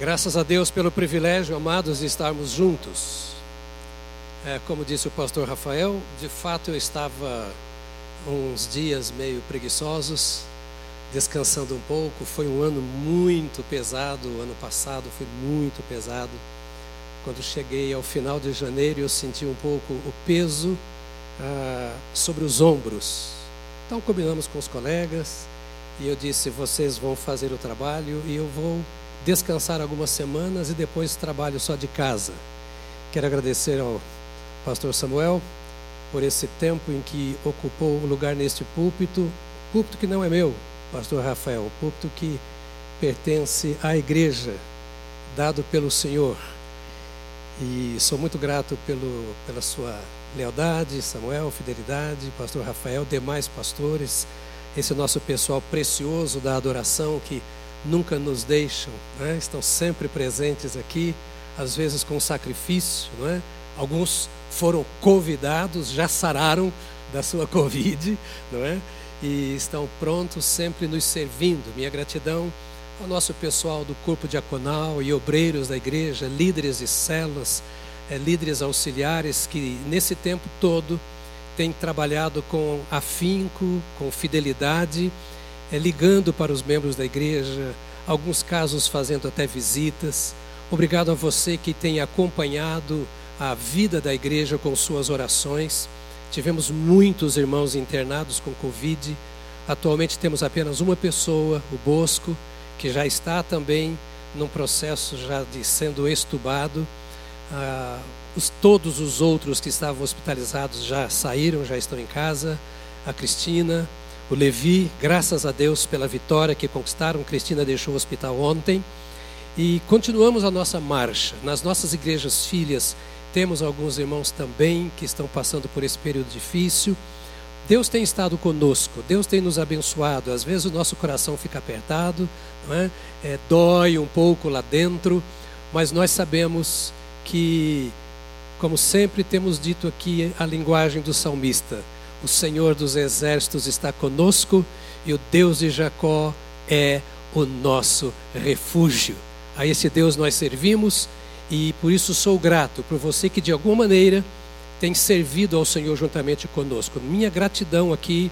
Graças a Deus pelo privilégio, amados, de estarmos juntos. É, como disse o pastor Rafael, de fato eu estava uns dias meio preguiçosos, descansando um pouco. Foi um ano muito pesado, o ano passado foi muito pesado. Quando cheguei ao final de janeiro, eu senti um pouco o peso ah, sobre os ombros. Então combinamos com os colegas e eu disse: vocês vão fazer o trabalho e eu vou descansar algumas semanas e depois trabalho só de casa. Quero agradecer ao pastor Samuel por esse tempo em que ocupou o lugar neste púlpito, púlpito que não é meu, pastor Rafael, púlpito que pertence à igreja, dado pelo Senhor. E sou muito grato pelo, pela sua lealdade, Samuel, fidelidade, pastor Rafael, demais pastores, esse nosso pessoal precioso da adoração que nunca nos deixam, né? estão sempre presentes aqui, às vezes com sacrifício. Né? Alguns foram convidados, já sararam da sua Covid, não é? e estão prontos sempre nos servindo. Minha gratidão ao nosso pessoal do corpo diaconal e obreiros da igreja, líderes de células, é, líderes auxiliares que nesse tempo todo têm trabalhado com afinco, com fidelidade é, ligando para os membros da igreja, alguns casos fazendo até visitas. Obrigado a você que tem acompanhado a vida da igreja com suas orações. Tivemos muitos irmãos internados com Covid. Atualmente temos apenas uma pessoa, o Bosco, que já está também num processo já de sendo estubado. Ah, os, todos os outros que estavam hospitalizados já saíram, já estão em casa. A Cristina, o Levi, graças a Deus pela vitória que conquistaram. Cristina deixou o hospital ontem. E continuamos a nossa marcha. Nas nossas igrejas filhas, temos alguns irmãos também que estão passando por esse período difícil. Deus tem estado conosco, Deus tem nos abençoado. Às vezes o nosso coração fica apertado, não é? É, dói um pouco lá dentro, mas nós sabemos que, como sempre temos dito aqui, a linguagem do salmista o Senhor dos exércitos está conosco e o Deus de Jacó é o nosso refúgio. A esse Deus nós servimos e por isso sou grato por você que de alguma maneira tem servido ao Senhor juntamente conosco. Minha gratidão aqui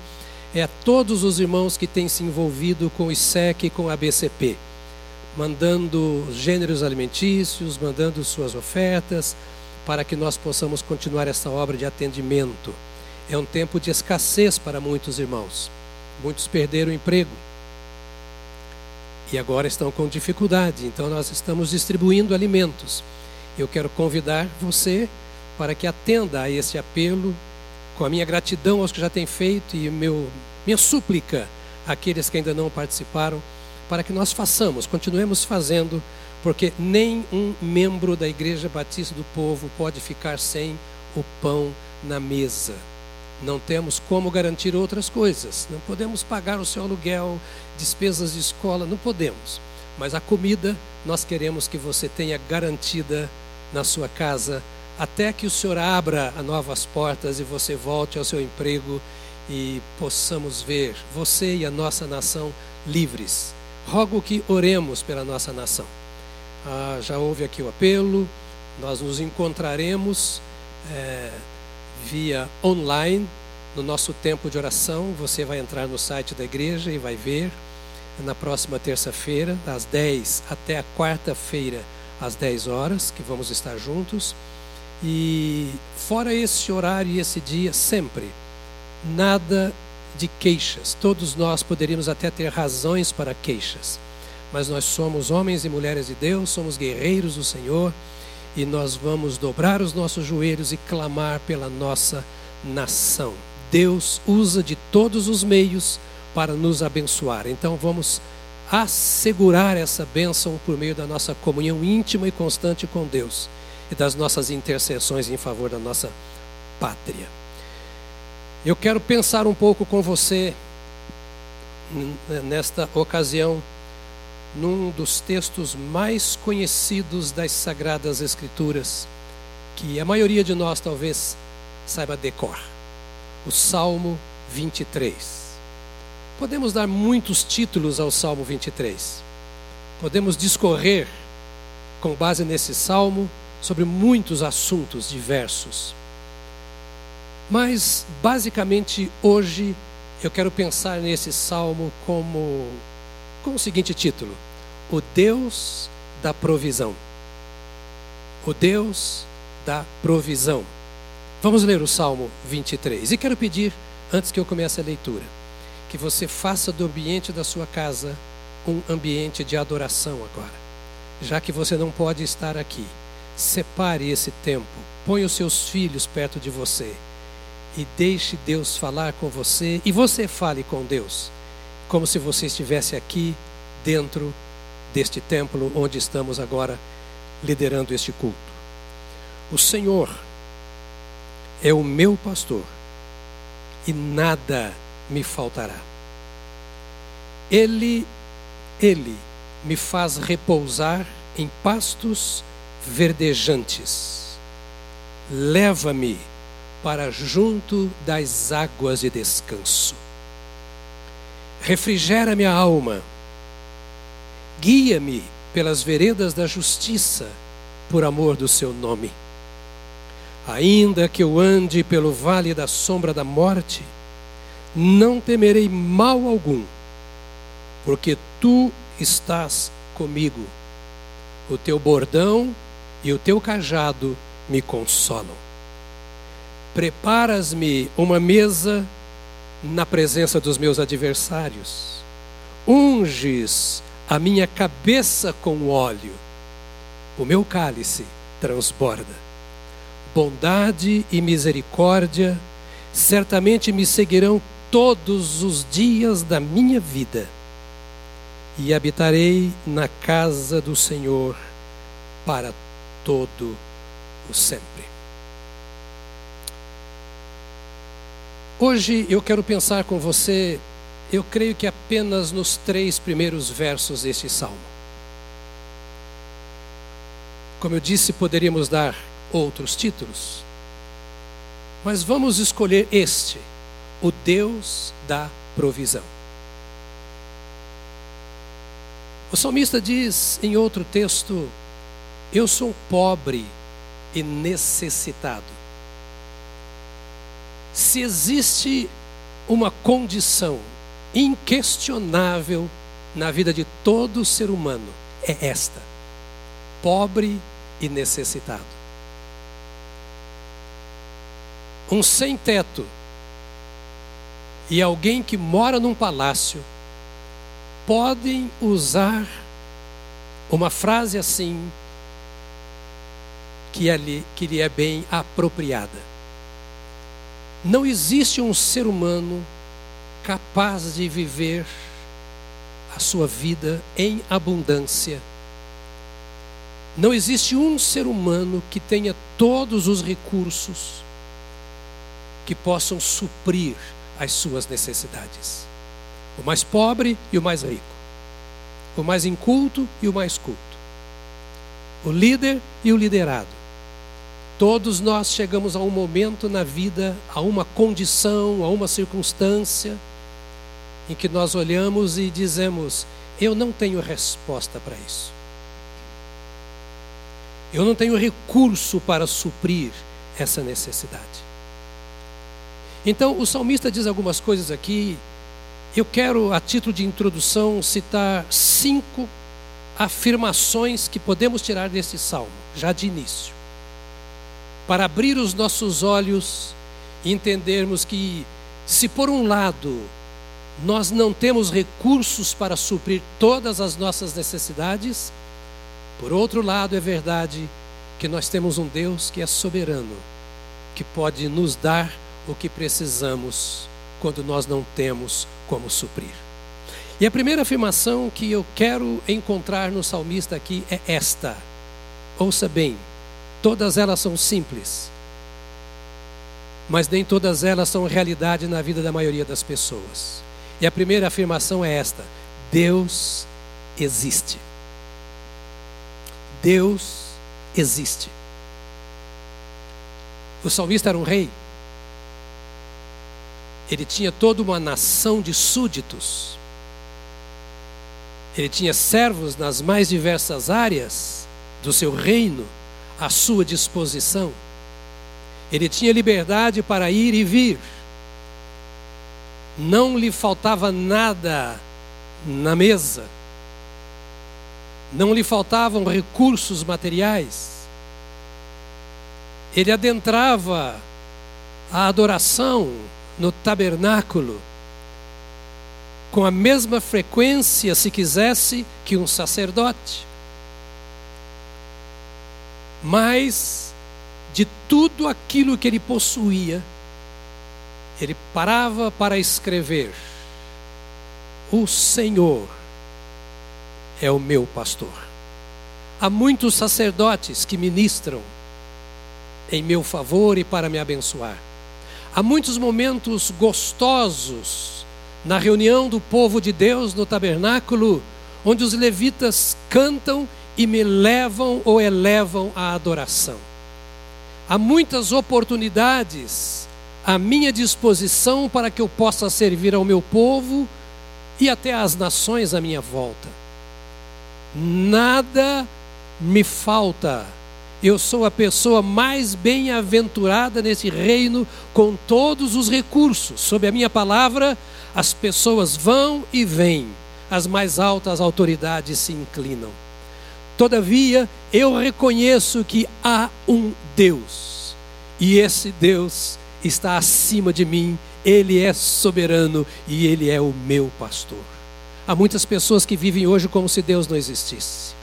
é a todos os irmãos que têm se envolvido com o ISEC e com a BCP, mandando gêneros alimentícios, mandando suas ofertas, para que nós possamos continuar essa obra de atendimento. É um tempo de escassez para muitos irmãos. Muitos perderam o emprego e agora estão com dificuldade. Então, nós estamos distribuindo alimentos. Eu quero convidar você para que atenda a esse apelo, com a minha gratidão aos que já têm feito e meu, minha súplica àqueles que ainda não participaram, para que nós façamos, continuemos fazendo, porque nem um membro da Igreja Batista do Povo pode ficar sem o pão na mesa não temos como garantir outras coisas. Não podemos pagar o seu aluguel, despesas de escola, não podemos. Mas a comida nós queremos que você tenha garantida na sua casa, até que o Senhor abra novas portas e você volte ao seu emprego e possamos ver você e a nossa nação livres. Rogo que oremos pela nossa nação. Ah, já houve aqui o apelo, nós nos encontraremos. É, via online, no nosso tempo de oração. Você vai entrar no site da igreja e vai ver na próxima terça-feira, das 10 até a quarta-feira, às 10 horas, que vamos estar juntos. E fora esse horário e esse dia, sempre, nada de queixas. Todos nós poderíamos até ter razões para queixas, mas nós somos homens e mulheres de Deus, somos guerreiros do Senhor e nós vamos dobrar os nossos joelhos e clamar pela nossa nação. Deus usa de todos os meios para nos abençoar. Então vamos assegurar essa bênção por meio da nossa comunhão íntima e constante com Deus e das nossas intercessões em favor da nossa pátria. Eu quero pensar um pouco com você nesta ocasião num dos textos mais conhecidos das Sagradas Escrituras, que a maioria de nós talvez saiba decor, o Salmo 23. Podemos dar muitos títulos ao Salmo 23. Podemos discorrer com base nesse salmo, sobre muitos assuntos diversos. Mas, basicamente, hoje eu quero pensar nesse salmo como com o seguinte título: O Deus da provisão. O Deus da provisão. Vamos ler o Salmo 23. E quero pedir, antes que eu comece a leitura, que você faça do ambiente da sua casa um ambiente de adoração agora. Já que você não pode estar aqui, separe esse tempo, põe os seus filhos perto de você e deixe Deus falar com você e você fale com Deus, como se você estivesse aqui dentro deste templo onde estamos agora liderando este culto. O Senhor é o meu pastor e nada me faltará. Ele, ele me faz repousar em pastos verdejantes. Leva-me para junto das águas de descanso. Refrigera minha alma. Guia-me pelas veredas da justiça, por amor do seu nome. Ainda que eu ande pelo vale da sombra da morte, não temerei mal algum, porque tu estás comigo. O teu bordão e o teu cajado me consolam. Preparas-me uma mesa na presença dos meus adversários. Unges a minha cabeça com óleo. O meu cálice transborda. Bondade e misericórdia certamente me seguirão todos os dias da minha vida, e habitarei na casa do Senhor para todo o sempre. Hoje eu quero pensar com você, eu creio que apenas nos três primeiros versos deste salmo. Como eu disse, poderíamos dar outros títulos, mas vamos escolher este, o Deus da provisão. O salmista diz em outro texto: Eu sou pobre e necessitado se existe uma condição inquestionável na vida de todo ser humano, é esta: pobre e necessitado. Um sem-teto e alguém que mora num palácio podem usar uma frase assim que, é, que lhe é bem apropriada. Não existe um ser humano capaz de viver a sua vida em abundância. Não existe um ser humano que tenha todos os recursos que possam suprir as suas necessidades. O mais pobre e o mais rico. O mais inculto e o mais culto. O líder e o liderado. Todos nós chegamos a um momento na vida, a uma condição, a uma circunstância, em que nós olhamos e dizemos: Eu não tenho resposta para isso. Eu não tenho recurso para suprir essa necessidade. Então, o salmista diz algumas coisas aqui. Eu quero, a título de introdução, citar cinco afirmações que podemos tirar desse salmo, já de início para abrir os nossos olhos e entendermos que, se por um lado nós não temos recursos para suprir todas as nossas necessidades, por outro lado é verdade que nós temos um Deus que é soberano, que pode nos dar o que precisamos quando nós não temos como suprir. E a primeira afirmação que eu quero encontrar no salmista aqui é esta. Ouça bem, Todas elas são simples, mas nem todas elas são realidade na vida da maioria das pessoas. E a primeira afirmação é esta: Deus existe. Deus existe. O salmista era um rei. Ele tinha toda uma nação de súditos. Ele tinha servos nas mais diversas áreas do seu reino à sua disposição. Ele tinha liberdade para ir e vir. Não lhe faltava nada na mesa. Não lhe faltavam recursos materiais. Ele adentrava a adoração no tabernáculo com a mesma frequência, se quisesse, que um sacerdote. Mas de tudo aquilo que ele possuía, ele parava para escrever: O Senhor é o meu pastor. Há muitos sacerdotes que ministram em meu favor e para me abençoar. Há muitos momentos gostosos na reunião do povo de Deus no tabernáculo, onde os levitas cantam e me levam ou elevam à adoração. Há muitas oportunidades à minha disposição para que eu possa servir ao meu povo e até às nações à minha volta. Nada me falta. Eu sou a pessoa mais bem-aventurada nesse reino, com todos os recursos. Sob a minha palavra, as pessoas vão e vêm, as mais altas autoridades se inclinam. Todavia, eu reconheço que há um Deus, e esse Deus está acima de mim, ele é soberano e ele é o meu pastor. Há muitas pessoas que vivem hoje como se Deus não existisse.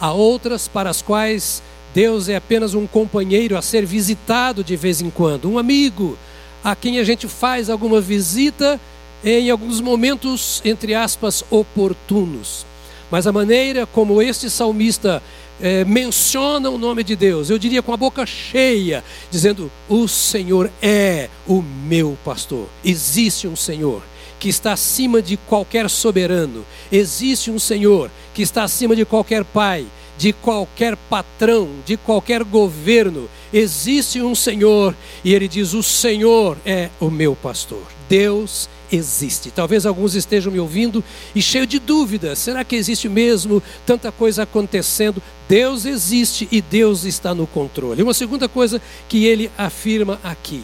Há outras para as quais Deus é apenas um companheiro a ser visitado de vez em quando, um amigo, a quem a gente faz alguma visita em alguns momentos, entre aspas, oportunos. Mas a maneira como este salmista é, menciona o nome de Deus, eu diria com a boca cheia, dizendo: O Senhor é o meu pastor. Existe um Senhor que está acima de qualquer soberano, existe um Senhor que está acima de qualquer pai, de qualquer patrão, de qualquer governo. Existe um Senhor e ele diz: O Senhor é o meu pastor. Deus existe. Talvez alguns estejam me ouvindo e cheio de dúvidas: será que existe mesmo tanta coisa acontecendo? Deus existe e Deus está no controle. Uma segunda coisa que ele afirma aqui.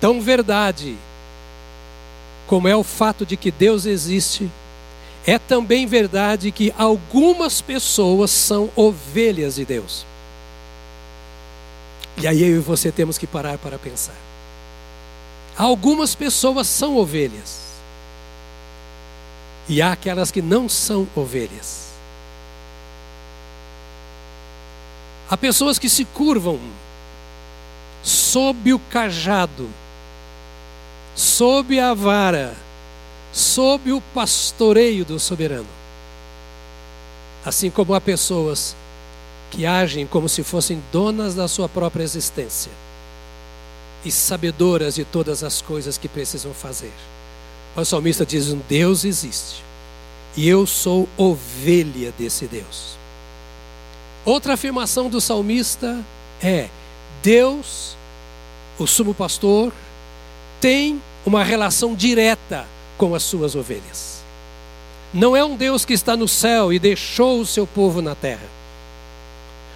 Tão verdade como é o fato de que Deus existe, é também verdade que algumas pessoas são ovelhas de Deus. E aí eu e você temos que parar para pensar. Algumas pessoas são ovelhas. E há aquelas que não são ovelhas. Há pessoas que se curvam sob o cajado, sob a vara sob o pastoreio do soberano. Assim como há pessoas que agem como se fossem donas da sua própria existência e sabedoras de todas as coisas que precisam fazer. O salmista diz: um Deus existe e eu sou ovelha desse Deus. Outra afirmação do salmista é: Deus, o sumo pastor, tem uma relação direta com as suas ovelhas. Não é um Deus que está no céu e deixou o seu povo na terra.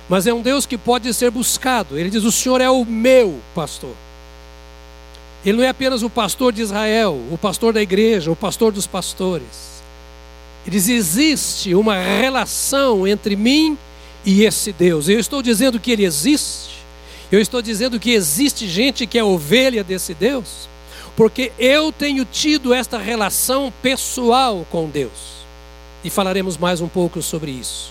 Mas é um Deus que pode ser buscado. Ele diz: O Senhor é o meu pastor. Ele não é apenas o pastor de Israel, o pastor da igreja, o pastor dos pastores. Ele diz: existe uma relação entre mim e esse Deus. Eu estou dizendo que ele existe. Eu estou dizendo que existe gente que é ovelha desse Deus porque eu tenho tido esta relação pessoal com Deus. E falaremos mais um pouco sobre isso.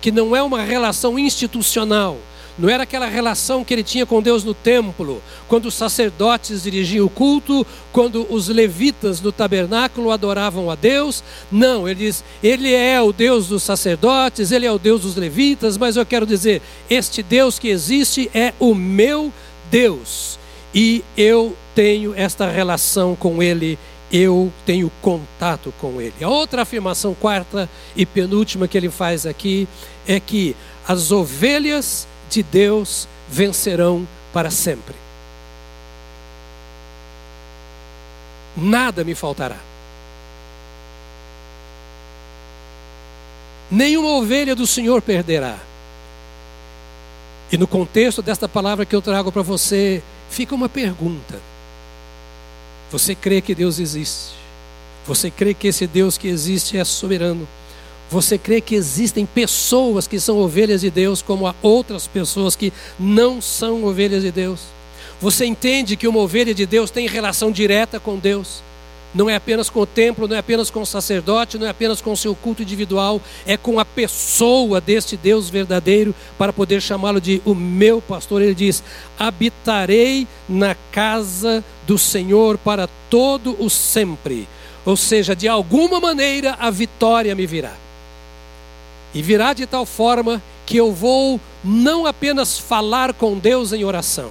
Que não é uma relação institucional, não era aquela relação que ele tinha com Deus no templo, quando os sacerdotes dirigiam o culto, quando os levitas no tabernáculo adoravam a Deus. Não, ele diz: Ele é o Deus dos sacerdotes, ele é o Deus dos levitas, mas eu quero dizer: este Deus que existe é o meu Deus. E eu tenho esta relação com Ele, eu tenho contato com Ele. A outra afirmação, quarta e penúltima que ele faz aqui, é que as ovelhas de Deus vencerão para sempre. Nada me faltará. nenhuma ovelha do Senhor perderá. E no contexto desta palavra que eu trago para você, fica uma pergunta: Você crê que Deus existe? Você crê que esse Deus que existe é soberano? Você crê que existem pessoas que são ovelhas de Deus, como há outras pessoas que não são ovelhas de Deus? Você entende que uma ovelha de Deus tem relação direta com Deus? Não é apenas com o templo, não é apenas com o sacerdote, não é apenas com o seu culto individual, é com a pessoa deste Deus verdadeiro para poder chamá-lo de o meu pastor. Ele diz: habitarei na casa do Senhor para todo o sempre. Ou seja, de alguma maneira a vitória me virá. E virá de tal forma que eu vou não apenas falar com Deus em oração,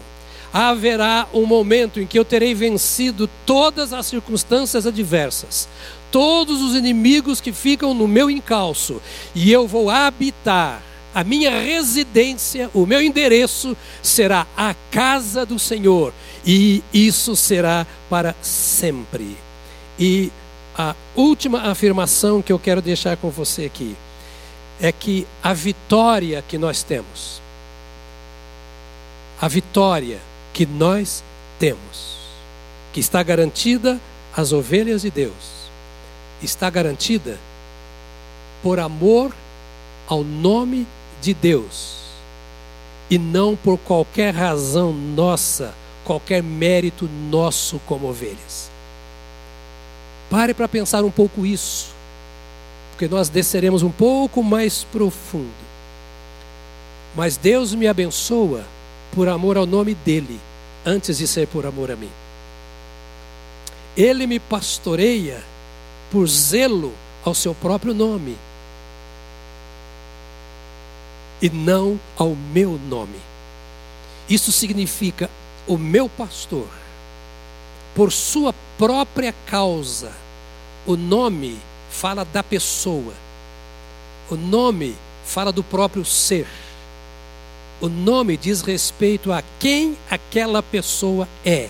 haverá um momento em que eu terei vencido todas as circunstâncias adversas, todos os inimigos que ficam no meu encalço, e eu vou habitar. A minha residência, o meu endereço será a casa do Senhor, e isso será para sempre. E a última afirmação que eu quero deixar com você aqui é que a vitória que nós temos, a vitória que nós temos, que está garantida às ovelhas de Deus, está garantida por amor ao nome de Deus e não por qualquer razão nossa, qualquer mérito nosso como ovelhas. Pare para pensar um pouco isso porque nós desceremos um pouco mais profundo. Mas Deus me abençoa por amor ao nome dEle, antes de ser por amor a mim. Ele me pastoreia por zelo ao seu próprio nome e não ao meu nome. Isso significa o meu pastor, por sua própria causa, o nome fala da pessoa. O nome fala do próprio ser. O nome diz respeito a quem aquela pessoa é.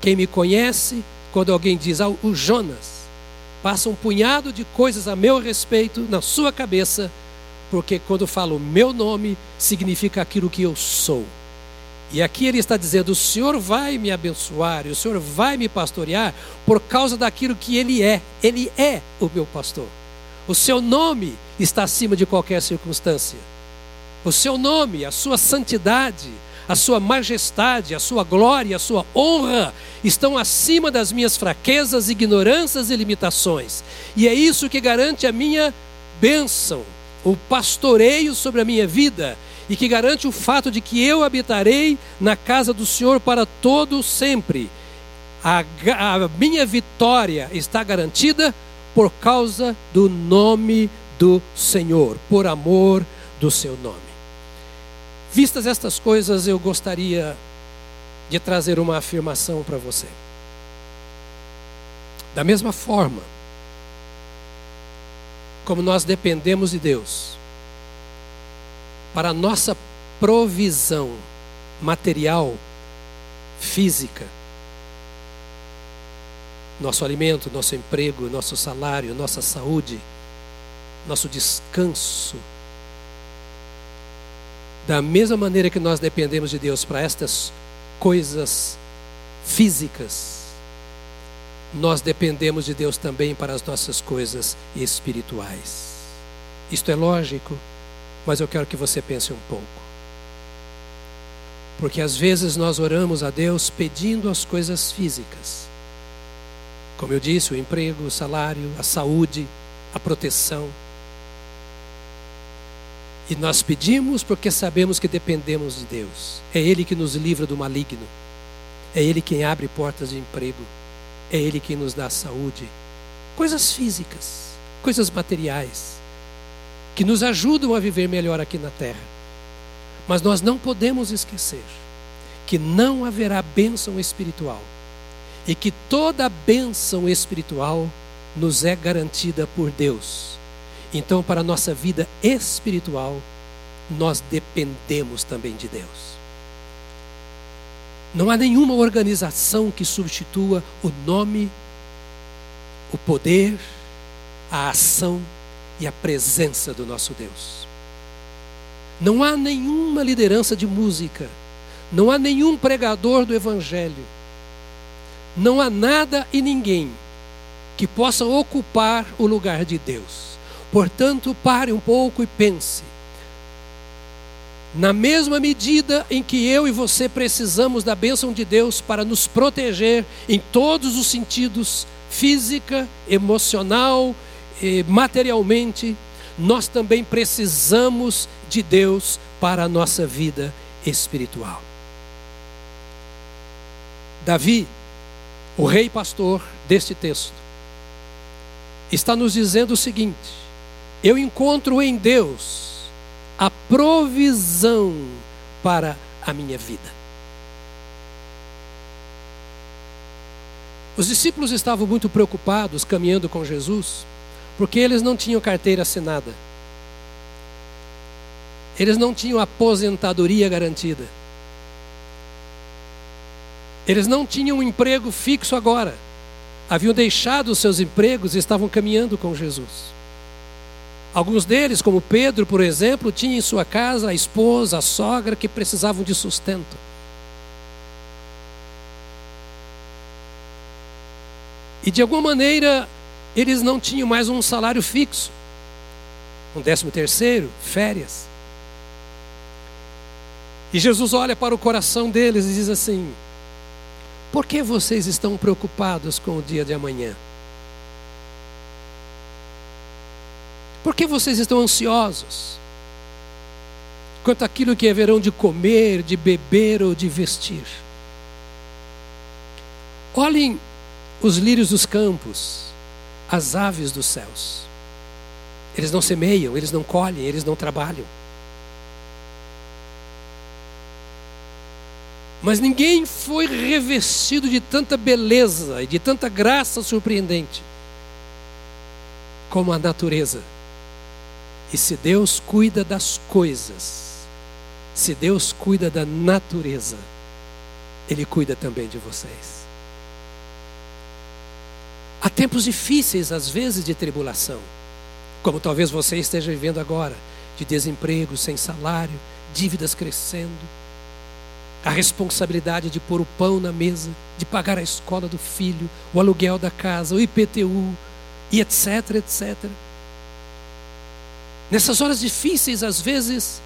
Quem me conhece, quando alguém diz, ah, o Jonas, passa um punhado de coisas a meu respeito na sua cabeça, porque quando falo meu nome, significa aquilo que eu sou. E aqui ele está dizendo: o Senhor vai me abençoar, o Senhor vai me pastorear por causa daquilo que Ele é. Ele é o meu pastor. O seu nome está acima de qualquer circunstância. O seu nome, a sua santidade, a sua majestade, a sua glória, a sua honra estão acima das minhas fraquezas, ignorâncias e limitações. E é isso que garante a minha bênção, o pastoreio sobre a minha vida e que garante o fato de que eu habitarei na casa do Senhor para todo sempre. A, a minha vitória está garantida por causa do nome do Senhor, por amor do seu nome. Vistas estas coisas, eu gostaria de trazer uma afirmação para você. Da mesma forma, como nós dependemos de Deus, para a nossa provisão material, física, nosso alimento, nosso emprego, nosso salário, nossa saúde, nosso descanso. Da mesma maneira que nós dependemos de Deus para estas coisas físicas, nós dependemos de Deus também para as nossas coisas espirituais. Isto é lógico? Mas eu quero que você pense um pouco. Porque às vezes nós oramos a Deus pedindo as coisas físicas. Como eu disse, o emprego, o salário, a saúde, a proteção. E nós pedimos porque sabemos que dependemos de Deus. É Ele que nos livra do maligno. É Ele quem abre portas de emprego. É Ele quem nos dá saúde. Coisas físicas, coisas materiais que nos ajudam a viver melhor aqui na terra. Mas nós não podemos esquecer que não haverá bênção espiritual e que toda bênção espiritual nos é garantida por Deus. Então, para a nossa vida espiritual, nós dependemos também de Deus. Não há nenhuma organização que substitua o nome, o poder, a ação e a presença do nosso Deus. Não há nenhuma liderança de música, não há nenhum pregador do Evangelho, não há nada e ninguém que possa ocupar o lugar de Deus. Portanto, pare um pouco e pense. Na mesma medida em que eu e você precisamos da bênção de Deus para nos proteger em todos os sentidos física, emocional, materialmente, nós também precisamos de Deus para a nossa vida espiritual. Davi, o rei pastor deste texto, está nos dizendo o seguinte: eu encontro em Deus a provisão para a minha vida. Os discípulos estavam muito preocupados caminhando com Jesus, porque eles não tinham carteira assinada. Eles não tinham aposentadoria garantida. Eles não tinham um emprego fixo agora. Haviam deixado os seus empregos e estavam caminhando com Jesus. Alguns deles, como Pedro, por exemplo, tinham em sua casa a esposa, a sogra que precisavam de sustento. E de alguma maneira, eles não tinham mais um salário fixo. Um décimo terceiro, férias. E Jesus olha para o coração deles e diz assim: Por que vocês estão preocupados com o dia de amanhã? Por que vocês estão ansiosos quanto àquilo que haverão de comer, de beber ou de vestir? Olhem os lírios dos campos, as aves dos céus. Eles não semeiam, eles não colhem, eles não trabalham. Mas ninguém foi revestido de tanta beleza e de tanta graça surpreendente como a natureza. E se Deus cuida das coisas, se Deus cuida da natureza, Ele cuida também de vocês. Há tempos difíceis, às vezes, de tribulação, como talvez você esteja vivendo agora, de desemprego, sem salário, dívidas crescendo, a responsabilidade de pôr o pão na mesa, de pagar a escola do filho, o aluguel da casa, o IPTU, e etc, etc. Nessas horas difíceis, às vezes,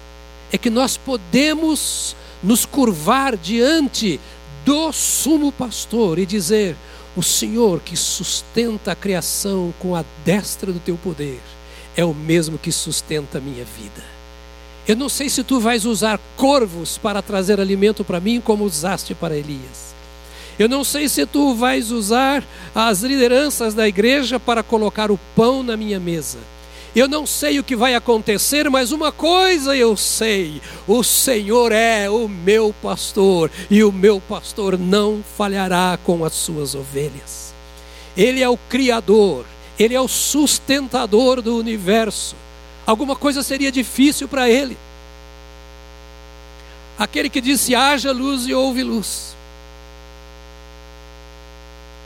é que nós podemos nos curvar diante do sumo pastor e dizer: o Senhor que sustenta a criação com a destra do teu poder é o mesmo que sustenta a minha vida. Eu não sei se tu vais usar corvos para trazer alimento para mim, como usaste para Elias. Eu não sei se tu vais usar as lideranças da igreja para colocar o pão na minha mesa. Eu não sei o que vai acontecer, mas uma coisa eu sei: o Senhor é o meu pastor, e o meu pastor não falhará com as suas ovelhas. Ele é o Criador, ele é o sustentador do universo. Alguma coisa seria difícil para ele. Aquele que disse: haja luz e houve luz.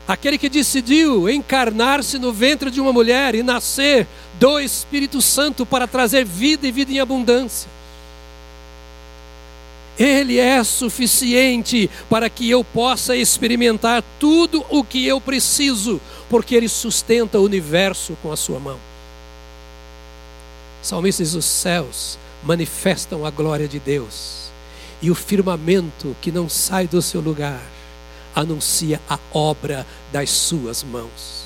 Aquele que decidiu encarnar-se no ventre de uma mulher e nascer do Espírito Santo para trazer vida e vida em abundância. Ele é suficiente para que eu possa experimentar tudo o que eu preciso, porque Ele sustenta o universo com a sua mão. Salmista diz: os céus manifestam a glória de Deus, e o firmamento que não sai do seu lugar anuncia a obra das suas mãos.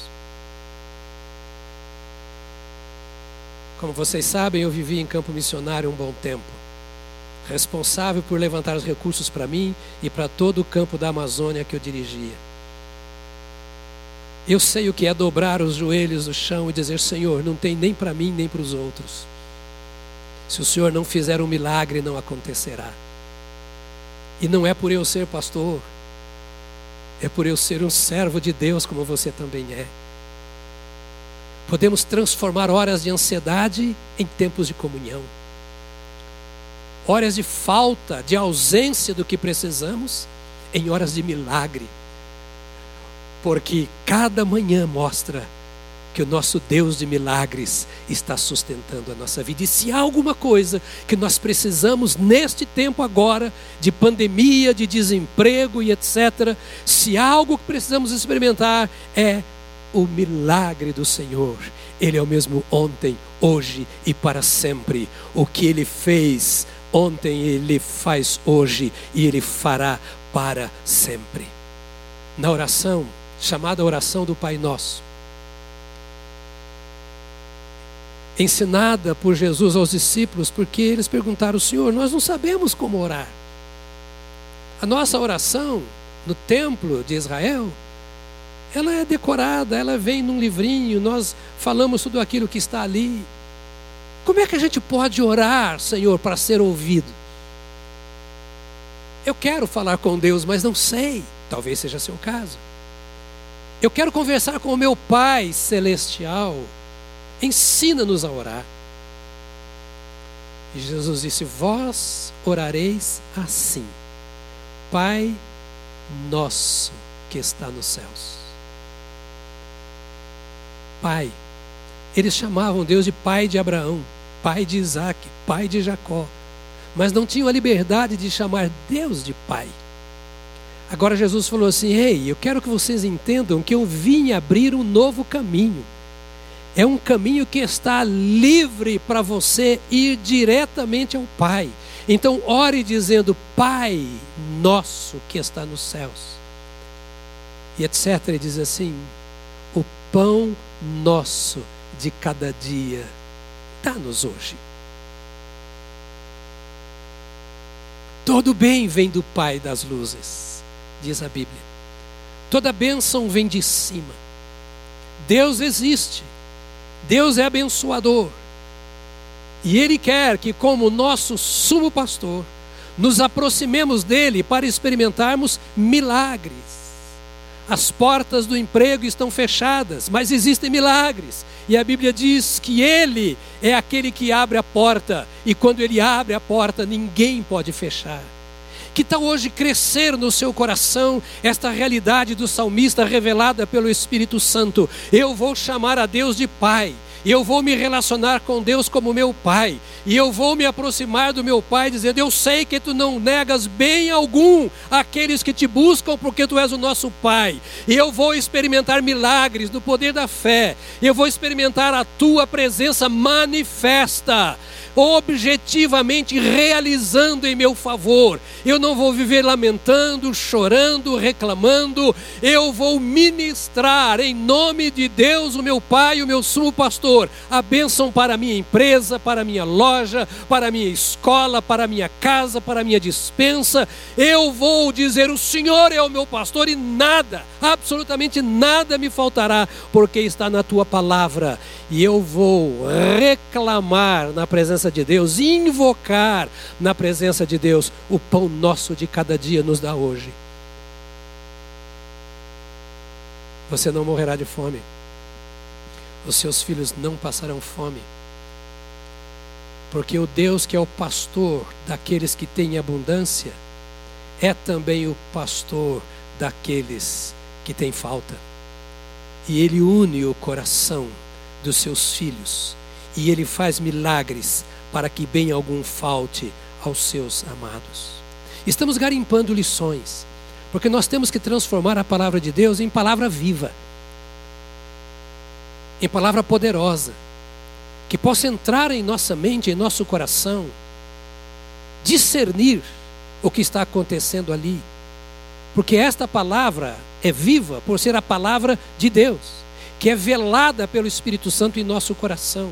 Como vocês sabem, eu vivi em campo missionário um bom tempo, responsável por levantar os recursos para mim e para todo o campo da Amazônia que eu dirigia. Eu sei o que é dobrar os joelhos no chão e dizer: Senhor, não tem nem para mim nem para os outros. Se o Senhor não fizer um milagre, não acontecerá. E não é por eu ser pastor, é por eu ser um servo de Deus, como você também é. Podemos transformar horas de ansiedade em tempos de comunhão, horas de falta, de ausência do que precisamos, em horas de milagre, porque cada manhã mostra que o nosso Deus de milagres está sustentando a nossa vida. E se há alguma coisa que nós precisamos neste tempo agora, de pandemia, de desemprego e etc., se há algo que precisamos experimentar, é o milagre do Senhor. Ele é o mesmo ontem, hoje e para sempre. O que ele fez ontem, ele faz hoje e ele fará para sempre. Na oração, chamada oração do Pai Nosso, ensinada por Jesus aos discípulos, porque eles perguntaram: Senhor, nós não sabemos como orar. A nossa oração no templo de Israel, ela é decorada, ela vem num livrinho, nós falamos tudo aquilo que está ali. Como é que a gente pode orar, Senhor, para ser ouvido? Eu quero falar com Deus, mas não sei. Talvez seja seu caso. Eu quero conversar com o meu Pai celestial. Ensina-nos a orar. E Jesus disse: Vós orareis assim, Pai nosso que está nos céus. Pai. Eles chamavam Deus de Pai de Abraão, Pai de Isaac, Pai de Jacó. Mas não tinham a liberdade de chamar Deus de Pai. Agora Jesus falou assim: Ei, eu quero que vocês entendam que eu vim abrir um novo caminho. É um caminho que está livre para você ir diretamente ao Pai. Então, ore dizendo: Pai nosso que está nos céus. E etc. Ele diz assim: pão nosso de cada dia dá-nos hoje. Todo bem vem do Pai das luzes, diz a Bíblia. Toda bênção vem de cima. Deus existe. Deus é abençoador. E Ele quer que, como nosso sumo pastor, nos aproximemos dele para experimentarmos milagres. As portas do emprego estão fechadas, mas existem milagres. E a Bíblia diz que Ele é aquele que abre a porta, e quando Ele abre a porta, ninguém pode fechar. Que tal hoje crescer no seu coração esta realidade do salmista revelada pelo Espírito Santo? Eu vou chamar a Deus de Pai e eu vou me relacionar com Deus como meu Pai, e eu vou me aproximar do meu Pai, dizendo: Eu sei que tu não negas bem algum aqueles que te buscam, porque tu és o nosso Pai, e eu vou experimentar milagres no poder da fé, eu vou experimentar a tua presença manifesta objetivamente realizando em meu favor. Eu não vou viver lamentando, chorando, reclamando. Eu vou ministrar em nome de Deus, o meu Pai, o meu sumo pastor, a bênção para a minha empresa, para a minha loja, para a minha escola, para a minha casa, para a minha dispensa. Eu vou dizer: O Senhor é o meu pastor e nada, absolutamente nada me faltará, porque está na tua palavra. E eu vou reclamar na presença de Deus, invocar na presença de Deus o pão nosso de cada dia nos dá hoje. Você não morrerá de fome. Os seus filhos não passarão fome. Porque o Deus que é o pastor daqueles que têm abundância, é também o pastor daqueles que têm falta. E ele une o coração dos seus filhos e ele faz milagres para que bem algum falte aos seus amados. Estamos garimpando lições, porque nós temos que transformar a palavra de Deus em palavra viva, em palavra poderosa, que possa entrar em nossa mente, em nosso coração, discernir o que está acontecendo ali, porque esta palavra é viva por ser a palavra de Deus, que é velada pelo Espírito Santo em nosso coração.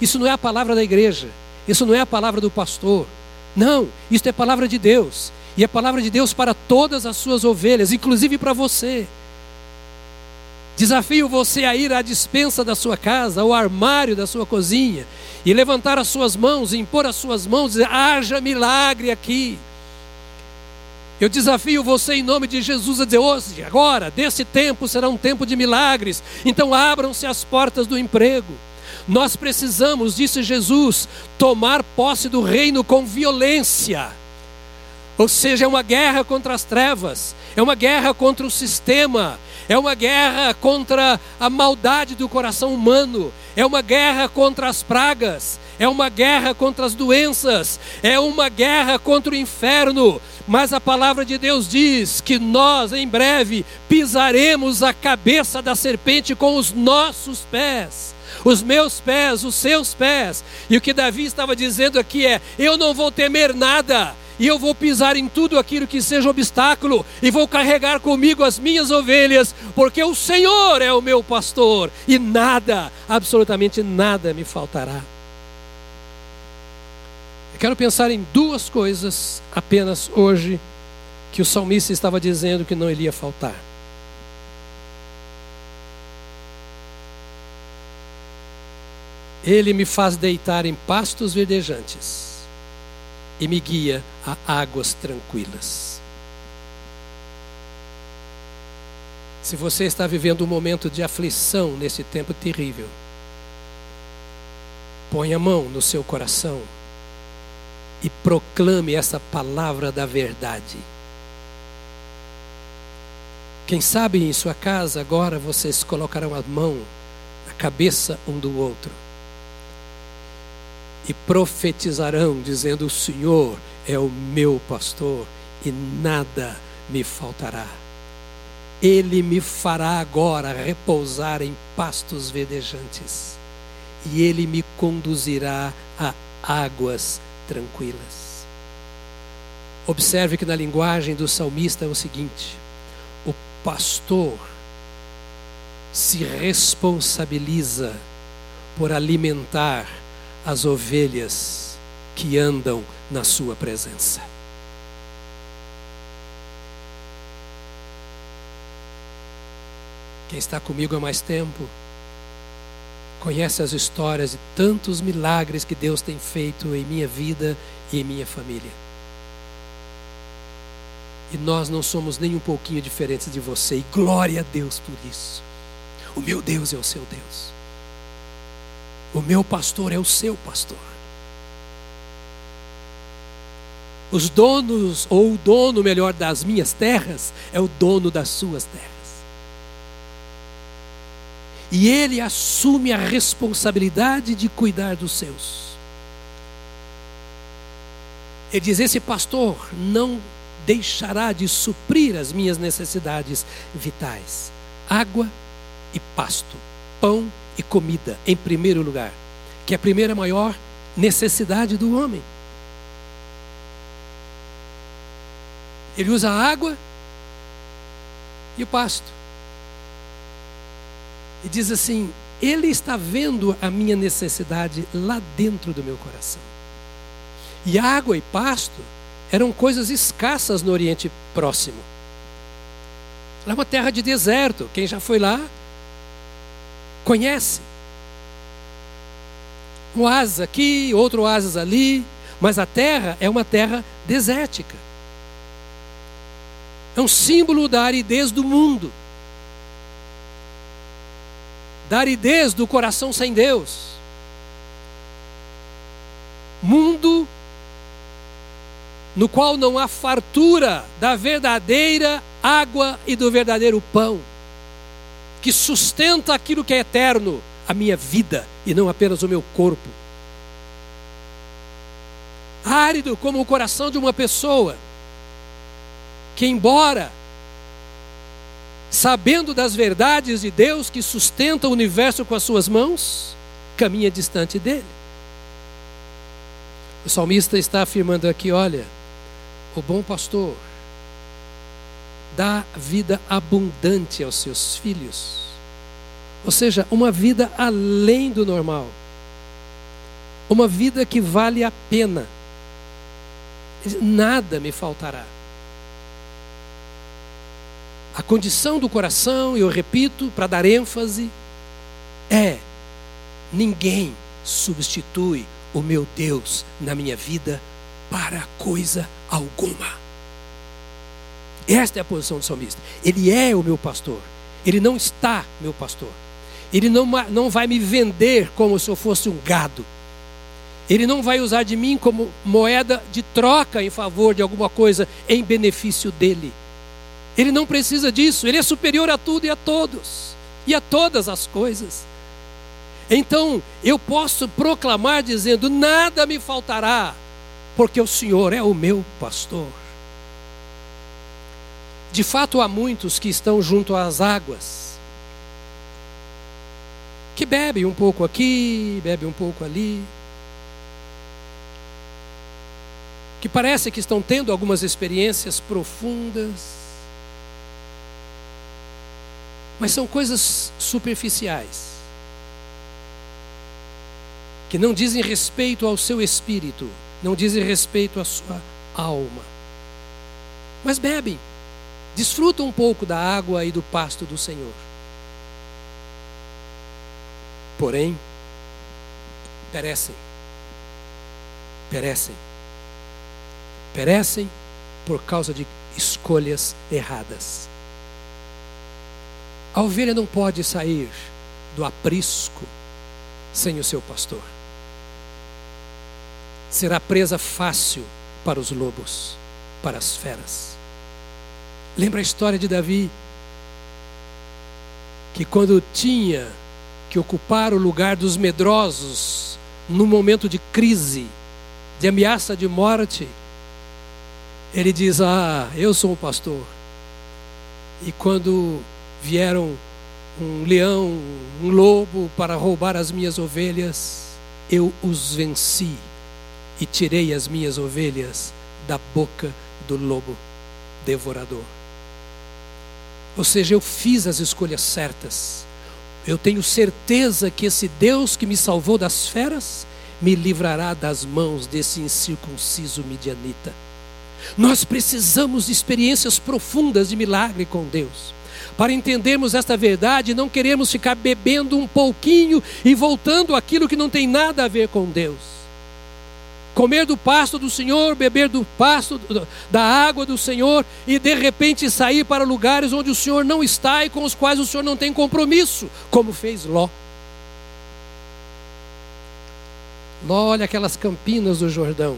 Isso não é a palavra da igreja, isso não é a palavra do pastor. Não, isso é palavra de Deus. E é palavra de Deus para todas as suas ovelhas, inclusive para você. Desafio você a ir à dispensa da sua casa, ao armário da sua cozinha, e levantar as suas mãos, e impor as suas mãos, e dizer: haja milagre aqui. Eu desafio você em nome de Jesus a dizer: hoje, agora, desse tempo será um tempo de milagres. Então abram-se as portas do emprego. Nós precisamos, disse Jesus, tomar posse do reino com violência. Ou seja, é uma guerra contra as trevas, é uma guerra contra o sistema, é uma guerra contra a maldade do coração humano, é uma guerra contra as pragas, é uma guerra contra as doenças, é uma guerra contra o inferno. Mas a palavra de Deus diz que nós, em breve, pisaremos a cabeça da serpente com os nossos pés. Os meus pés, os seus pés. E o que Davi estava dizendo aqui é: eu não vou temer nada, e eu vou pisar em tudo aquilo que seja obstáculo, e vou carregar comigo as minhas ovelhas, porque o Senhor é o meu pastor, e nada, absolutamente nada me faltará. Eu quero pensar em duas coisas apenas hoje que o salmista estava dizendo que não iria faltar. Ele me faz deitar em pastos verdejantes e me guia a águas tranquilas. Se você está vivendo um momento de aflição nesse tempo terrível, põe a mão no seu coração e proclame essa palavra da verdade. Quem sabe em sua casa agora vocês colocarão a mão na cabeça um do outro e profetizarão, dizendo: O Senhor é o meu pastor e nada me faltará. Ele me fará agora repousar em pastos verdejantes e ele me conduzirá a águas tranquilas. Observe que na linguagem do salmista é o seguinte: o pastor se responsabiliza por alimentar as ovelhas que andam na sua presença. Quem está comigo há mais tempo conhece as histórias de tantos milagres que Deus tem feito em minha vida e em minha família. E nós não somos nem um pouquinho diferentes de você, e glória a Deus por isso. O meu Deus é o seu Deus. O meu pastor é o seu pastor. Os donos, ou o dono melhor das minhas terras, é o dono das suas terras. E ele assume a responsabilidade de cuidar dos seus. Ele diz: Esse pastor não deixará de suprir as minhas necessidades vitais: água e pasto, pão e comida, em primeiro lugar, que é a primeira maior necessidade do homem. Ele usa a água e o pasto e diz assim: Ele está vendo a minha necessidade lá dentro do meu coração. E água e pasto eram coisas escassas no Oriente Próximo. Lá é uma terra de deserto. Quem já foi lá conhece. Um oásis aqui, outro oásis ali, mas a terra é uma terra desértica. É um símbolo da aridez do mundo da aridez do coração sem Deus. Mundo no qual não há fartura da verdadeira água e do verdadeiro pão, que sustenta aquilo que é eterno, a minha vida e não apenas o meu corpo. Árido como o coração de uma pessoa que, embora sabendo das verdades de Deus que sustenta o universo com as suas mãos, caminha distante dele. O salmista está afirmando aqui: olha, o bom pastor dá vida abundante aos seus filhos, ou seja, uma vida além do normal, uma vida que vale a pena, nada me faltará. A condição do coração, eu repito para dar ênfase, é: ninguém substitui o meu Deus na minha vida para coisa alguma. Esta é a posição do salmista. Ele é o meu pastor. Ele não está meu pastor. Ele não, não vai me vender como se eu fosse um gado. Ele não vai usar de mim como moeda de troca em favor de alguma coisa em benefício dele. Ele não precisa disso, ele é superior a tudo e a todos, e a todas as coisas. Então, eu posso proclamar dizendo: nada me faltará, porque o Senhor é o meu pastor. De fato, há muitos que estão junto às águas, que bebem um pouco aqui, bebem um pouco ali, que parece que estão tendo algumas experiências profundas, mas são coisas superficiais, que não dizem respeito ao seu espírito, não dizem respeito à sua alma, mas bebem Desfruta um pouco da água e do pasto do Senhor. Porém, perecem. Perecem. Perecem por causa de escolhas erradas. A ovelha não pode sair do aprisco sem o seu pastor. Será presa fácil para os lobos, para as feras. Lembra a história de Davi? Que quando tinha que ocupar o lugar dos medrosos, no momento de crise, de ameaça de morte, ele diz: Ah, eu sou o pastor. E quando vieram um leão, um lobo para roubar as minhas ovelhas, eu os venci e tirei as minhas ovelhas da boca do lobo devorador. Ou seja, eu fiz as escolhas certas. Eu tenho certeza que esse Deus que me salvou das feras me livrará das mãos desse incircunciso midianita. Nós precisamos de experiências profundas de milagre com Deus. Para entendermos esta verdade, não queremos ficar bebendo um pouquinho e voltando aquilo que não tem nada a ver com Deus comer do pasto do Senhor, beber do pasto da água do Senhor e de repente sair para lugares onde o Senhor não está e com os quais o Senhor não tem compromisso, como fez Ló. Ló olha aquelas campinas do Jordão,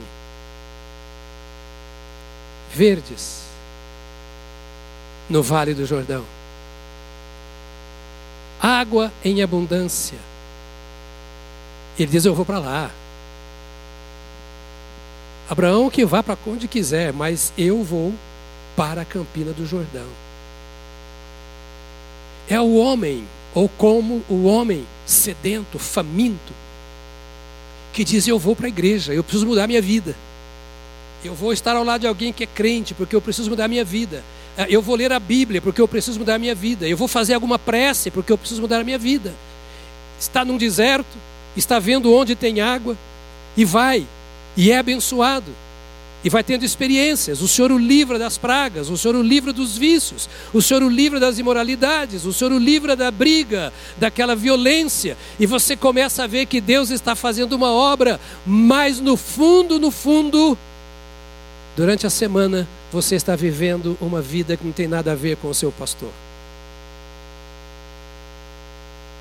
verdes, no vale do Jordão, água em abundância. Ele diz: Eu vou para lá. Abraão que vá para onde quiser, mas eu vou para a campina do Jordão. É o homem, ou como o homem sedento, faminto, que diz: Eu vou para a igreja, eu preciso mudar minha vida. Eu vou estar ao lado de alguém que é crente, porque eu preciso mudar minha vida. É, eu vou ler a Bíblia, porque eu preciso mudar minha vida. Eu vou fazer alguma prece, porque eu preciso mudar a minha vida. Está num deserto, está vendo onde tem água, e vai e é abençoado. E vai tendo experiências. O Senhor o livra das pragas, o Senhor o livra dos vícios, o Senhor o livra das imoralidades, o Senhor o livra da briga, daquela violência. E você começa a ver que Deus está fazendo uma obra, mas no fundo, no fundo, durante a semana, você está vivendo uma vida que não tem nada a ver com o seu pastor.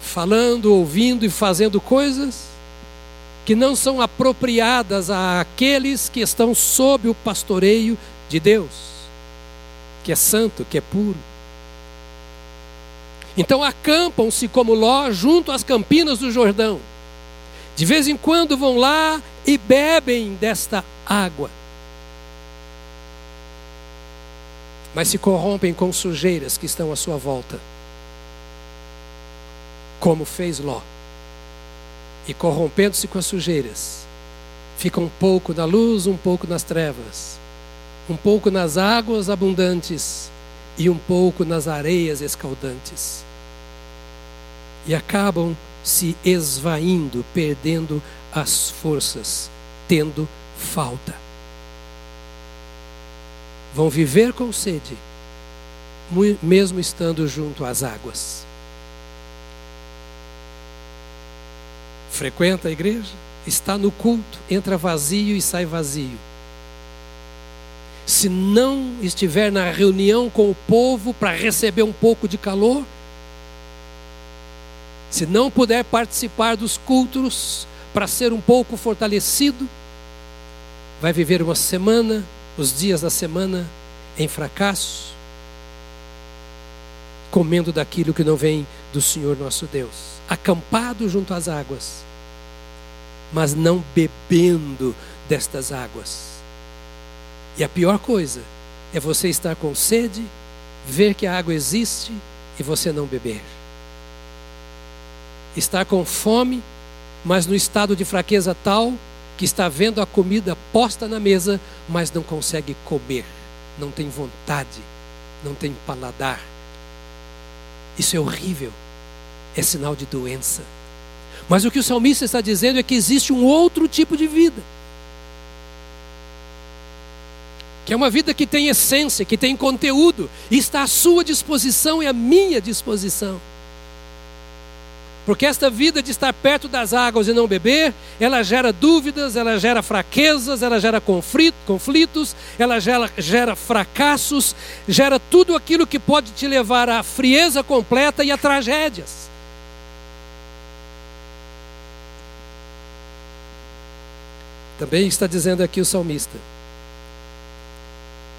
Falando, ouvindo e fazendo coisas que não são apropriadas àqueles que estão sob o pastoreio de Deus, que é santo, que é puro. Então acampam-se como Ló junto às campinas do Jordão. De vez em quando vão lá e bebem desta água. Mas se corrompem com sujeiras que estão à sua volta. Como fez Ló e corrompendo-se com as sujeiras, fica um pouco na luz, um pouco nas trevas, um pouco nas águas abundantes e um pouco nas areias escaldantes. E acabam se esvaindo, perdendo as forças, tendo falta. Vão viver com sede, mesmo estando junto às águas. Frequenta a igreja, está no culto, entra vazio e sai vazio. Se não estiver na reunião com o povo para receber um pouco de calor, se não puder participar dos cultos para ser um pouco fortalecido, vai viver uma semana, os dias da semana, em fracasso, comendo daquilo que não vem do Senhor nosso Deus, acampado junto às águas, mas não bebendo destas águas. E a pior coisa é você estar com sede, ver que a água existe e você não beber. Estar com fome, mas no estado de fraqueza tal que está vendo a comida posta na mesa, mas não consegue comer, não tem vontade, não tem paladar. Isso é horrível, é sinal de doença. Mas o que o salmista está dizendo é que existe um outro tipo de vida. Que é uma vida que tem essência, que tem conteúdo, e está à sua disposição e à minha disposição. Porque esta vida de estar perto das águas e não beber, ela gera dúvidas, ela gera fraquezas, ela gera conflitos, ela gera, gera fracassos, gera tudo aquilo que pode te levar à frieza completa e a tragédias. Também está dizendo aqui o salmista,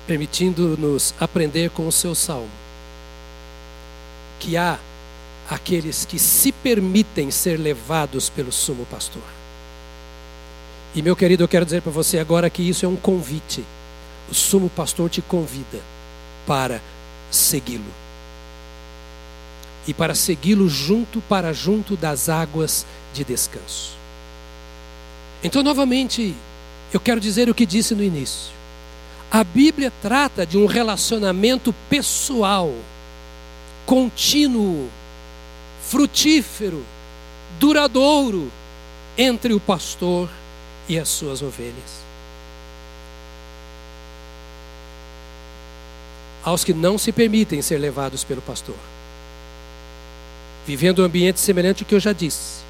permitindo-nos aprender com o seu salmo, que há aqueles que se permitem ser levados pelo sumo pastor. E meu querido, eu quero dizer para você agora que isso é um convite. O sumo pastor te convida para segui-lo. E para segui-lo junto para junto das águas de descanso. Então, novamente, eu quero dizer o que disse no início. A Bíblia trata de um relacionamento pessoal, contínuo, frutífero, duradouro entre o pastor e as suas ovelhas. Aos que não se permitem ser levados pelo pastor, vivendo um ambiente semelhante ao que eu já disse.